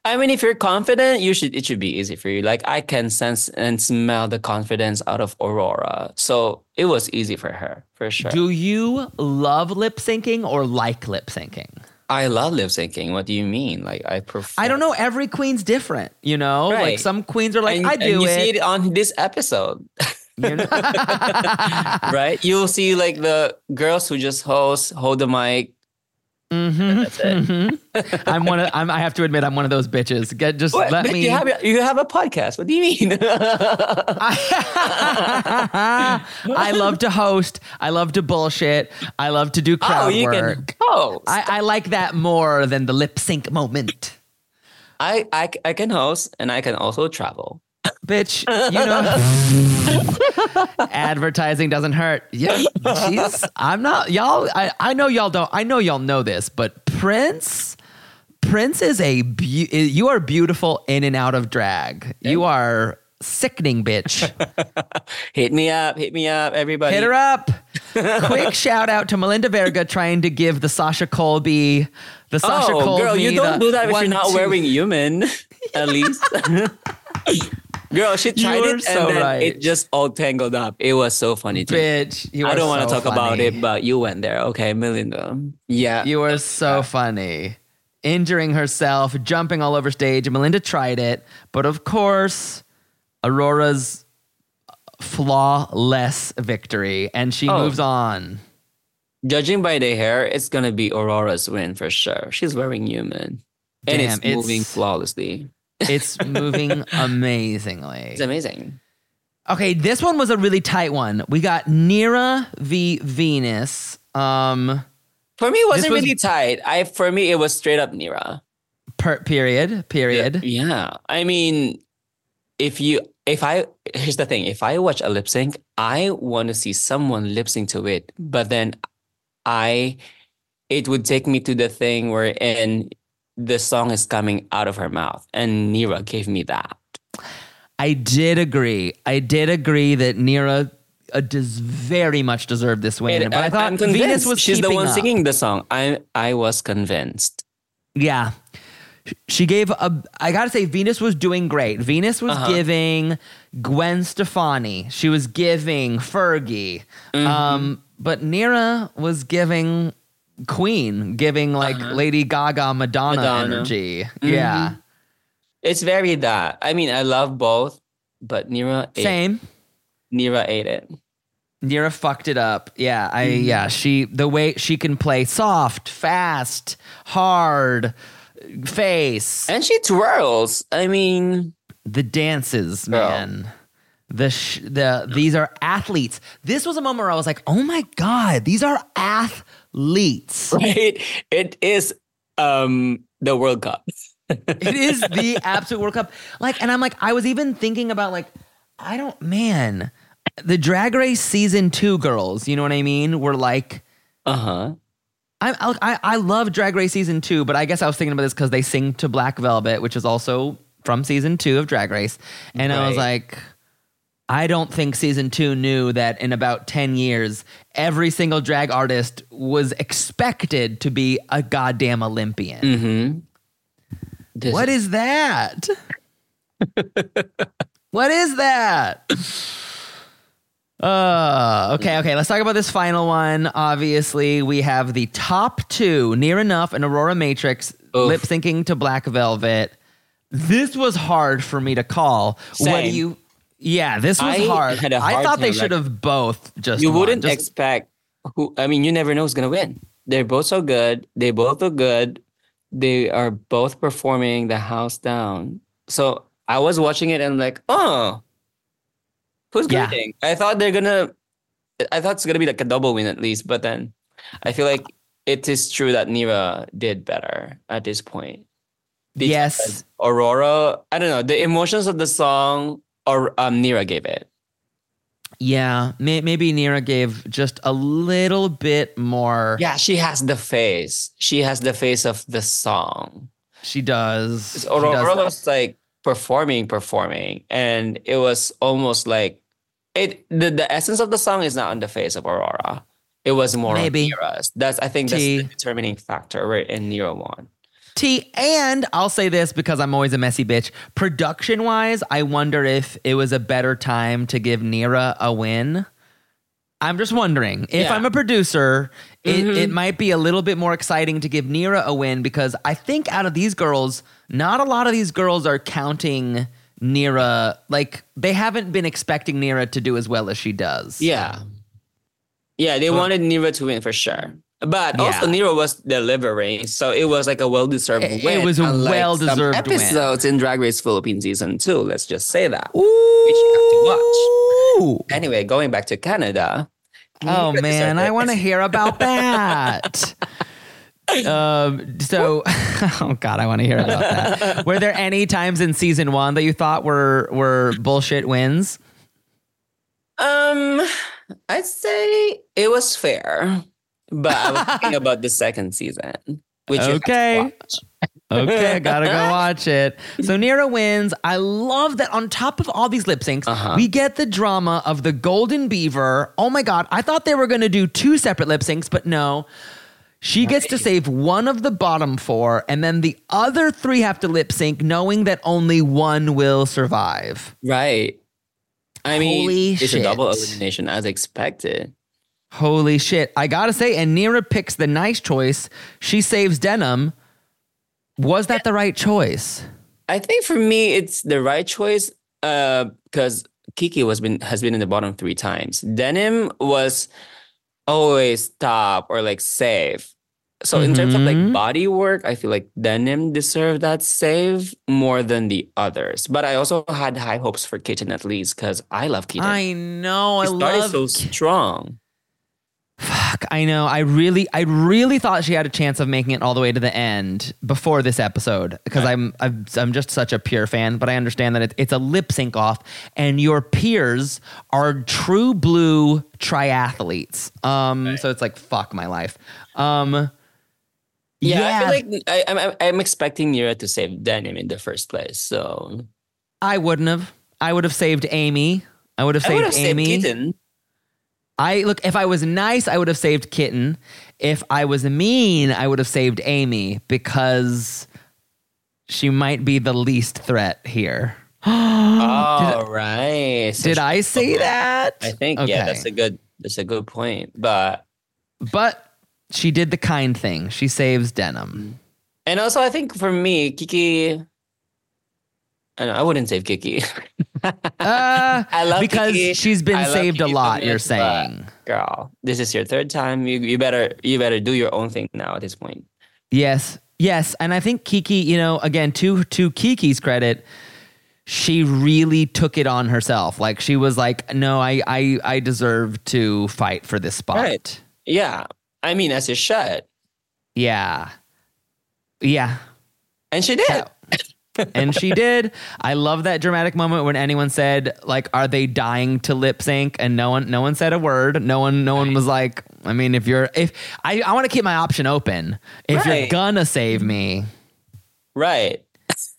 Speaker 2: I mean, if you're confident, you should it should be easy for you. Like I can sense and smell the confidence out of Aurora. So it was easy for her, for sure.
Speaker 1: Do you love lip syncing or like lip syncing?
Speaker 2: I love lip syncing. What do you mean? Like I prefer
Speaker 1: I don't know. Every queen's different, you know? Like some queens are like,
Speaker 2: and,
Speaker 1: I
Speaker 2: and
Speaker 1: do
Speaker 2: you
Speaker 1: it.
Speaker 2: see it on this episode.
Speaker 1: you know? <laughs>
Speaker 2: right? You'll see like the girls who just host, hold the mic. Mm-hmm, That's it. Mm-hmm.
Speaker 1: I'm one of I'm, I have to admit I'm one of those bitches. Get just
Speaker 2: What?
Speaker 1: let
Speaker 2: But
Speaker 1: me
Speaker 2: You have, you have a podcast. What do you mean? <laughs>
Speaker 1: I love to host. I love to bullshit. I love to do oh, crowd
Speaker 2: oh, you
Speaker 1: work.
Speaker 2: can host.
Speaker 1: I, I like that more than the lip sync moment.
Speaker 2: I, I, I can host and I can also travel.
Speaker 1: Bitch, you know, <laughs> advertising doesn't hurt. Yeah, jeez, I'm not y'all. I, I know y'all don't. I know y'all know this, but Prince, Prince is a beau- you are beautiful in and out of drag. You are sickening, bitch. <laughs>
Speaker 2: Hit me up, hit me up, everybody.
Speaker 1: Hit her up. <laughs> Quick shout out to Melinda Verga trying to give the Sasha Colby, the Sasha
Speaker 2: oh,
Speaker 1: Colby.
Speaker 2: girl, you don't do that if
Speaker 1: one,
Speaker 2: you're not
Speaker 1: two-
Speaker 2: wearing human, at least. Girl, she tried
Speaker 1: You're
Speaker 2: it
Speaker 1: so
Speaker 2: and then
Speaker 1: right.
Speaker 2: it just all tangled up. It was so funny too.
Speaker 1: Bitch, you
Speaker 2: I don't want to
Speaker 1: so
Speaker 2: talk about it, but you went there. Okay, Melinda. Yeah.
Speaker 1: You were so funny. Injuring herself, jumping all over stage. Melinda tried it, but of course, Aurora's flawless victory, and she
Speaker 2: Oh.
Speaker 1: moves on.
Speaker 2: Judging by the hair, it's gonna be Aurora's win for sure. She's wearing human. And
Speaker 1: Damn,
Speaker 2: it's moving flawlessly.
Speaker 1: It's <laughs> moving amazingly.
Speaker 2: It's amazing.
Speaker 1: Okay, this one was a really tight one. We got Nearah v Venus. Um,
Speaker 2: For me, it wasn't
Speaker 1: was-
Speaker 2: really tight. I for me, it was straight up Nearah.
Speaker 1: Per- period. Period.
Speaker 2: Yeah. I mean, if you if I here's the thing, if I watch a lip sync, I want to see someone lip sync to it, but then I it would take me to the thing where in the song is coming out of her mouth. And Nearah gave me that.
Speaker 1: I did agree. I did agree that Nearah uh, does very much deserve this win.
Speaker 2: And
Speaker 1: but I,
Speaker 2: I-
Speaker 1: thought Venus was
Speaker 2: she's the one
Speaker 1: up.
Speaker 2: singing the song. I I was convinced.
Speaker 1: Yeah. She gave a. I gotta say, Venus was doing great. Venus was
Speaker 2: Uh-huh.
Speaker 1: giving Gwen Stefani. She was giving Fergie.
Speaker 2: Mm-hmm.
Speaker 1: Um, but Nearah was giving Queen, giving like Lady Gaga Madonna,
Speaker 2: Uh-huh. Madonna.
Speaker 1: energy.
Speaker 2: Mm-hmm.
Speaker 1: Yeah.
Speaker 2: It's very that. I mean, I love both, but Nearah ate,
Speaker 1: Same.
Speaker 2: Nearah ate it.
Speaker 1: Nearah fucked it up. Yeah, I yeah, she the way she can play soft, fast, hard, face,
Speaker 2: And she twirls. I mean,
Speaker 1: the dances,
Speaker 2: Girl.
Speaker 1: man. The sh- the these are athletes. This was a moment where I was like, "Oh my god, these are athletes." <laughs>
Speaker 2: right? It is um the World Cup. <laughs>
Speaker 1: it is the absolute World Cup. Like, and I'm like, I was even thinking about like, I don't, man, the Drag Race season two girls. You know what I mean? Were like,
Speaker 2: Uh-huh.
Speaker 1: I, I I love Drag Race season two, but I guess I was thinking about this because they sing to Black Velvet, which is also from season two of Drag Race, and I was like, I don't think season two knew that in about ten years, every single drag artist was expected to be a goddamn Olympian.
Speaker 2: Mm-hmm.
Speaker 1: What is that? what is that? Uh, okay, okay. Let's talk about this final one. Obviously, we have the top two, Nearah Nuff and Aurora Matrix, lip syncing to Black Velvet. This was hard for me to call. What do you? Yeah, this was
Speaker 2: I
Speaker 1: hard.
Speaker 2: had a
Speaker 1: I
Speaker 2: hard
Speaker 1: thought they
Speaker 2: time,
Speaker 1: should
Speaker 2: like-
Speaker 1: have both just.
Speaker 2: you
Speaker 1: won.
Speaker 2: wouldn't
Speaker 1: Just-
Speaker 2: expect who I mean, you never know who's gonna win. They're both so good. They both look good. They are both performing the house down. So I was watching it and like, oh, who's
Speaker 1: Yeah.
Speaker 2: winning? I thought they're gonna. I thought it's gonna be like a double win at least, but then I feel like it is true that Nearah did better at this point. Because
Speaker 1: Yes.
Speaker 2: Aurora. I don't know the emotions of the song, or um, Nearah gave it.
Speaker 1: Yeah, may, maybe Nearah gave just a little bit more.
Speaker 2: Yeah, she has the face. She has the face of the song.
Speaker 1: She does.
Speaker 2: Aurora like performing, performing, and it was almost like it. The, the essence of the song is not on the face of Aurora. It was more
Speaker 1: Maybe.
Speaker 2: on Nearah's. That's I think that's
Speaker 1: T.
Speaker 2: the determining factor where in Nearah won.
Speaker 1: T and I'll say this because I'm always a messy bitch. Production wise, I wonder if it was a better time to give Nearah a win. I'm just wondering if
Speaker 2: Yeah. Mm-hmm.
Speaker 1: I'm a producer, it, it might be a little bit more exciting to give Nearah a win because I think out of these girls, not a lot of these girls are counting Nearah like they haven't been expecting Nearah to do as well as she does.
Speaker 2: Yeah, yeah, they wanted Nearah to win for sure. But also Nearah was delivering, so it was like a well-deserved
Speaker 1: It- it was a well-deserved
Speaker 2: some
Speaker 1: win.
Speaker 2: episodes in Drag Race Philippines season two. Let's just say that. Which you have to watch.
Speaker 1: Ooh.
Speaker 2: Anyway, going back to Canada.
Speaker 1: Oh man, I want to hear about that. <laughs> um. So, <laughs> oh god, I want to hear about that. Were there any times in season one that you thought were were bullshit wins?
Speaker 2: Um, I'd say it was fair, but I was <laughs> thinking about the second season, which you
Speaker 1: Okay. Okay, I <laughs> gotta go watch it. So Nearah wins. I love that on top of all these lip syncs,
Speaker 2: Uh-huh.
Speaker 1: we get the drama of the Golden Beaver. Oh my god, I thought they were gonna do two separate lip syncs, but no. She gets to save one of the bottom four, and then the other three have to lip sync, knowing that only one will survive.
Speaker 2: Right. I mean,
Speaker 1: Holy
Speaker 2: it's a double elimination as expected.
Speaker 1: Holy shit. I gotta say, and Nearah picks the nice choice. She saves Denim. Was that the right choice?
Speaker 2: I think for me, it's the right choice because Kiki was been has been in the bottom three times. Denim was always top or like save. So in terms of like
Speaker 1: Mhm.
Speaker 2: body work, I feel like Denim deserved that save more than the others. But I also had high hopes for Kitten at least because I love Kitten.
Speaker 1: I know. I
Speaker 2: He started
Speaker 1: love
Speaker 2: so strong.
Speaker 1: Fuck, I know. I really, I really thought she had a chance of making it all the way to the end before this episode because I'm, I'm, I'm just such a pure fan. But I understand that it, it's a lip sync off, and your peers are true blue triathletes. Um, so it's like fuck my life. Um,
Speaker 2: Yeah, I feel like I, I'm, I'm- I'm expecting Nearah to save Denim in the first place. So
Speaker 1: I wouldn't have. I would have saved Aimee. I would have saved
Speaker 2: saved
Speaker 1: Aimee.
Speaker 2: Kitten.
Speaker 1: I look. If I was nice, I would have saved Kitten. If I was mean, I would have saved Aimee because she might be the least threat here. <gasps>
Speaker 2: All right. So
Speaker 1: Did
Speaker 2: she-
Speaker 1: I say that?
Speaker 2: I think
Speaker 1: Okay.
Speaker 2: yeah, that's a good that's a good point. But
Speaker 1: But she did the kind thing. She saves Denim.
Speaker 2: and also I think for me, Kiki I, know, I wouldn't save Kiki. <laughs> <laughs>
Speaker 1: Uh,
Speaker 2: I love
Speaker 1: because she's been
Speaker 2: I
Speaker 1: saved a lot. You're saying.
Speaker 2: girl, this is your third time. You you better you better do your own thing now at this point.
Speaker 1: Yes, yes, and I think Kiki, you know, again, to to Kiki's credit, she really took it on herself. Like she was like, "No, I I I deserve to fight for this spot."
Speaker 2: Right. Yeah. I mean, as you should.
Speaker 1: Yeah, yeah,
Speaker 2: And she did.
Speaker 1: And she did. I love that dramatic moment when anyone said, "Like, are they dying to lip sync?" And no one, no one said a word. No one, no one was like, "I mean, if you're, if I, I want to keep my option open. If you're gonna save me."
Speaker 2: Right.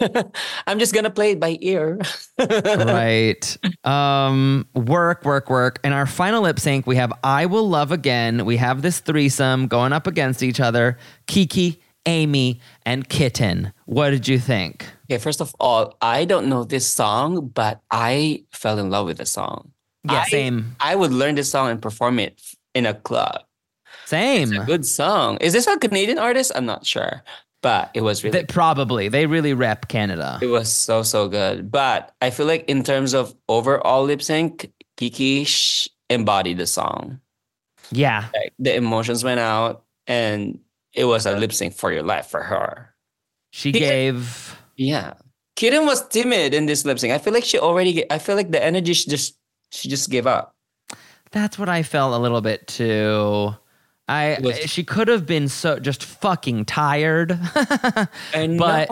Speaker 2: <laughs> I'm just gonna play it by ear. <laughs>
Speaker 1: right. Um, work, work, work. In our final lip sync, we have I Will Love Again. We have this threesome going up against each other Kiki, Aimee, and Kitten. What did you think?
Speaker 2: Okay, first of all, I don't know this song, but I fell in love with the song.
Speaker 1: Yeah,
Speaker 2: I-
Speaker 1: same.
Speaker 2: I would learn this song and perform it in a club.
Speaker 1: Same.
Speaker 2: It's a good song. Is this a Canadian artist? I'm not sure, but it was really
Speaker 1: They- probably. They really rep Canada.
Speaker 2: it was so so good. But I feel like in terms of overall lip sync, Kiki sh- embodied the song.
Speaker 1: Yeah.
Speaker 2: Like the emotions went out, and it was a lip sync for your life for her.
Speaker 1: She
Speaker 2: Yeah.
Speaker 1: gave.
Speaker 2: Yeah. Kitten was timid in this lip sync. I feel like she already. I feel like the energy she just she just gave up.
Speaker 1: That's what I felt a little bit too. I
Speaker 2: was-
Speaker 1: she could have been so just fucking tired.
Speaker 2: And <laughs>
Speaker 1: But-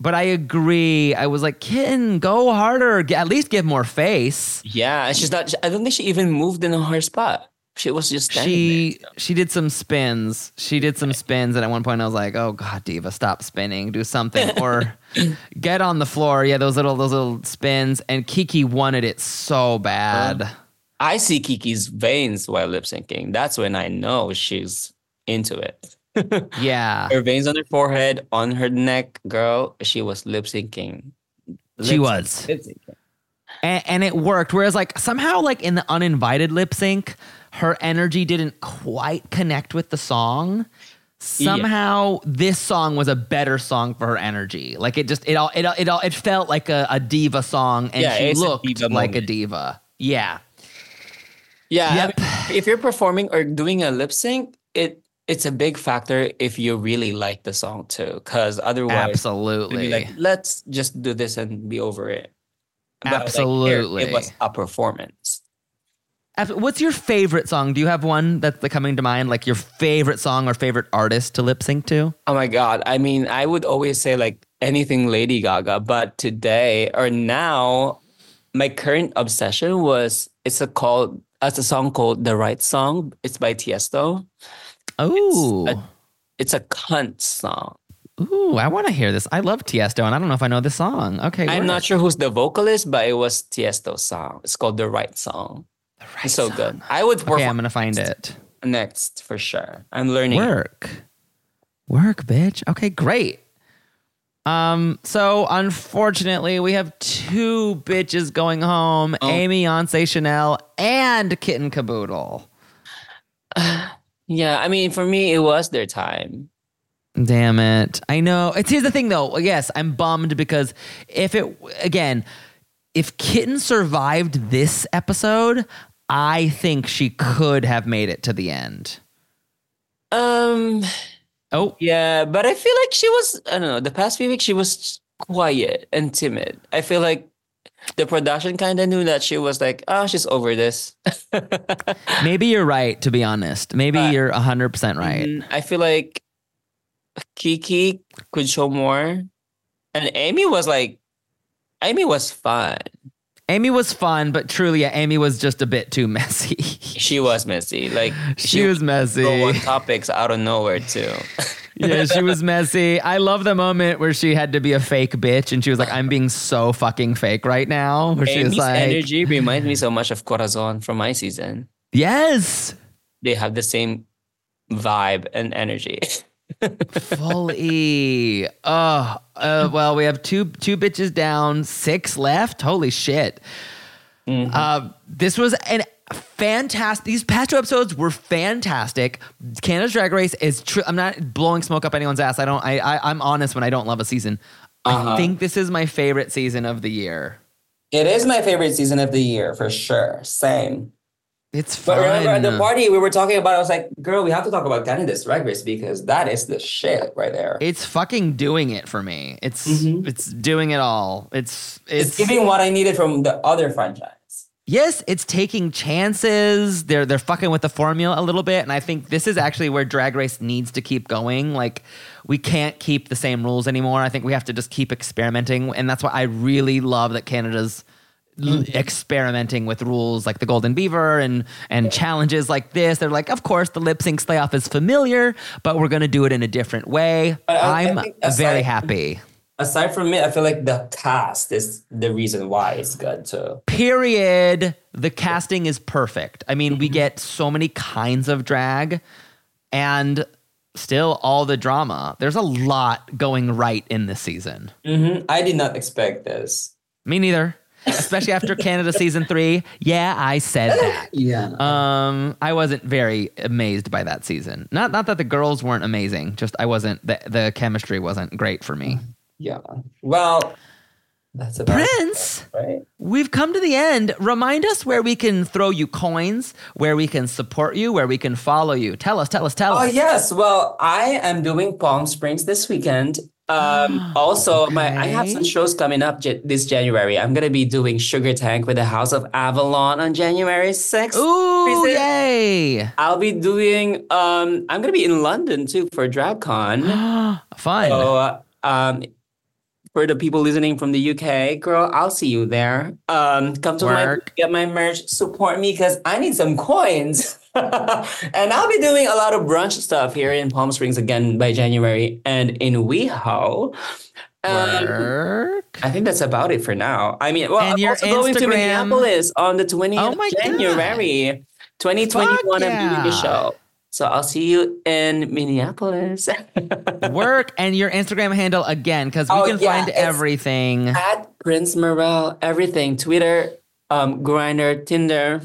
Speaker 1: but I agree. I was like, "Kitten, go harder. At least give more face."
Speaker 2: yeah, she's not. I don't think she even moved in her spot. She was just standing
Speaker 1: she
Speaker 2: there.
Speaker 1: she did some spins. She did some spins, and at one point I was like, "Oh God, Diva, stop spinning. Do something <laughs> or get on the floor." Yeah, those little those little spins. And Kiki wanted it so bad.
Speaker 2: I see Kiki's veins while lip syncing. That's when I know she's into it. <laughs>
Speaker 1: Yeah,
Speaker 2: Her veins on her forehead, on her neck, girl. She was lip syncing.
Speaker 1: She was.
Speaker 2: Lip syncing.
Speaker 1: And, and it worked. Whereas like somehow like in the uninvited lip sync, her energy didn't quite connect with the song. Somehow this song was a better song for her energy. Like it just it all it all it all it felt like a, a diva song, and
Speaker 2: Yeah,
Speaker 1: she
Speaker 2: a
Speaker 1: looked
Speaker 2: diva
Speaker 1: like a diva. Yeah.
Speaker 2: Yeah. I mean, if you're performing or doing a lip sync, it it's a big factor if you really like the song too. Because otherwise,
Speaker 1: Absolutely.
Speaker 2: like, let's just do this and be over it. But, like,
Speaker 1: Absolutely.
Speaker 2: it was a performance.
Speaker 1: What's your favorite song? Do you have one that's coming to mind, like your favorite song or favorite artist to lip sync to?
Speaker 2: Oh my god! I mean, I would always say like anything Lady Gaga, but today or now, my current obsession was it's a called it's a song called "The Right Song." It's by Tiesto.
Speaker 1: Oh,
Speaker 2: a- It's a cunt song.
Speaker 1: Ooh, I want to hear this. I love Tiesto, and I don't know if I know this song. Okay,
Speaker 2: I'm not sure who's the vocalist, but it was Tiesto's song. It's called "The Right Song." it's so good. I would
Speaker 1: Okay, I'm gonna find it.
Speaker 2: next for sure. I'm learning.
Speaker 1: Work, work, bitch. Okay, great. Um, so unfortunately, we have two bitches going home:
Speaker 2: Oh.
Speaker 1: Aimee, Yonce, Shennel, and Kitten Kaboodle. <sighs>
Speaker 2: Yeah, I mean, for me, it was their time.
Speaker 1: Damn it. I know. It's here's the thing though. Yes, I'm bummed because if it again, if Kitten survived this episode, I think she could have made it to the end.
Speaker 2: Um.
Speaker 1: Oh,
Speaker 2: Yeah, but I feel like she was, I don't know, the past few weeks she was quiet and timid. I feel like the production kind of knew that she was like, oh, she's over this. <laughs>
Speaker 1: Maybe you're right, to be honest. Maybe
Speaker 2: Uh,
Speaker 1: you're 100% right.
Speaker 2: Mm, I feel like Kiki could show more, and Aimee was like, Aimee was fun.
Speaker 1: Aimee was fun, but truly, Aimee was just a bit too messy. <laughs>
Speaker 2: She was messy. Like <laughs>
Speaker 1: she was
Speaker 2: would go on
Speaker 1: messy.
Speaker 2: topics out of nowhere too. <laughs>
Speaker 1: yeah, she was messy. I love the moment where she had to be a fake bitch and she was like, I'm being so fucking fake right now. Where she was like,
Speaker 2: energy reminds me so much of Corazon from my season.
Speaker 1: Yes,
Speaker 2: They have the same vibe and energy.
Speaker 1: Fully. Oh, uh, well, we have two two bitches down, six left. Holy shit. Uh, this was an fantastic. These past two episodes were fantastic. Canada's Drag Race is true. I'm not blowing smoke up anyone's ass. I don't. I, I I'm honest when I don't love a season. I think this is my favorite season of the year.
Speaker 2: It is my favorite season of the year for sure. Same.
Speaker 1: It's
Speaker 2: But remember at the party we were talking about, I was like, girl, we have to talk about Canada's Drag Race because that is the shit right there.
Speaker 1: It's fucking doing it for me. It's mm-hmm. it's doing it all. It's
Speaker 2: it's,
Speaker 1: it's,
Speaker 2: giving what I needed from the other franchise.
Speaker 1: yes, it's taking chances. They're they're fucking with the formula a little bit, and I think this is actually where Drag Race needs to keep going. Like we can't keep the same rules anymore. I think we have to just keep experimenting, and that's why I really love that Canada's l- experimenting with rules like the Golden Beaver and and challenges like this. They're like, of course, the lip sync playoff is familiar, but we're gonna do it in a different way.
Speaker 2: But I-
Speaker 1: I'm
Speaker 2: aside-
Speaker 1: very happy.
Speaker 2: Aside from it, I feel like the cast is the reason why it's good too.
Speaker 1: period the casting is perfect i mean we get so many kinds of drag and still all the drama there's a lot going right in this season
Speaker 2: hmm I did not expect this.
Speaker 1: me neither especially after canada season three yeah i said that
Speaker 2: Yeah.
Speaker 1: um i wasn't very amazed by that season not not that the girls weren't amazing just i wasn't the, the chemistry wasn't great for me
Speaker 2: yeah. Well, that's about it,
Speaker 1: prince
Speaker 2: right?
Speaker 1: We've come to the end. Remind us where we can throw you coins, where we can support you, where we can follow you. Tell us, tell us, tell us.
Speaker 2: Oh yes. Well, I am doing Palm Springs this weekend. Um, also, my I have some shows coming up j- this January. I'm gonna be doing Sugar Tank with the House of Avalon on January 6th.
Speaker 1: Ooh, yay!
Speaker 2: I'll be doing. Um, I'm gonna be in London too for DragCon. <gasps>
Speaker 1: Fun.
Speaker 2: so, uh, um, for the people listening from the UK, girl, I'll see you there. Um, come to my get my merch, support me because I need some coins. <laughs> and I'll be doing a lot of brunch stuff here in Palm Springs again by January and in WeHo. Um,
Speaker 1: Work.
Speaker 2: I think that's about it for now. I mean, well,
Speaker 1: And
Speaker 2: I'm also going to Minneapolis on the 20th
Speaker 1: Oh
Speaker 2: of
Speaker 1: my God.
Speaker 2: January, 2021.
Speaker 1: Fuck
Speaker 2: I'm doing
Speaker 1: yeah.
Speaker 2: the show. So I'll see you in Minneapolis. <laughs>
Speaker 1: Work and your Instagram handle again, because we
Speaker 2: Oh,
Speaker 1: can
Speaker 2: yeah,
Speaker 1: find everything.
Speaker 2: At Prince Morel, everything. Twitter, um, Grindr, Tinder,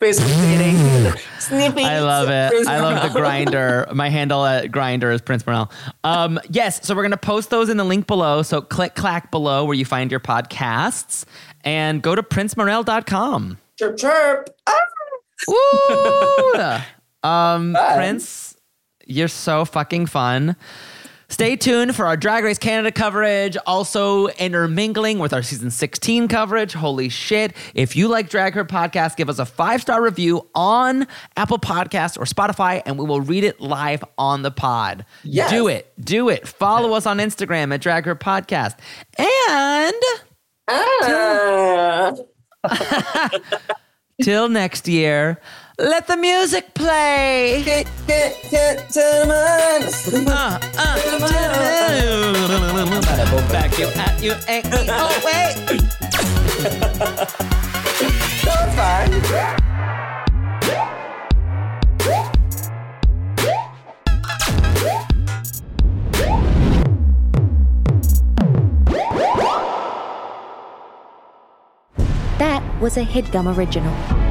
Speaker 2: Facebook dating, snipping.
Speaker 1: I love it.
Speaker 2: Prince
Speaker 1: I love the <laughs> Grindr. My handle at Grindr is Prince Morel. Um, yes, so we're gonna post those in the link below. So click clack below where you find your podcasts and go to princemorel.com.
Speaker 2: chirp chirp. Ah!
Speaker 1: Woo! <laughs> um. Prince, you're so fucking fun. Stay tuned for our Drag Race Canada coverage, also intermingling with our season 16 coverage. Holy shit. If you like Drag Her Podcast, give us a five star review on Apple Podcasts or Spotify, and we will read it live on the pod.
Speaker 2: Yes.
Speaker 1: Do it. Do it. Follow us on Instagram at Drag Her Podcast. And
Speaker 2: Ah.
Speaker 1: till <laughs> next year, let the music play.
Speaker 2: Get, get, get to the
Speaker 1: Uh, uh, back you at you ain't me. Oh wait.
Speaker 3: That was a headgum original.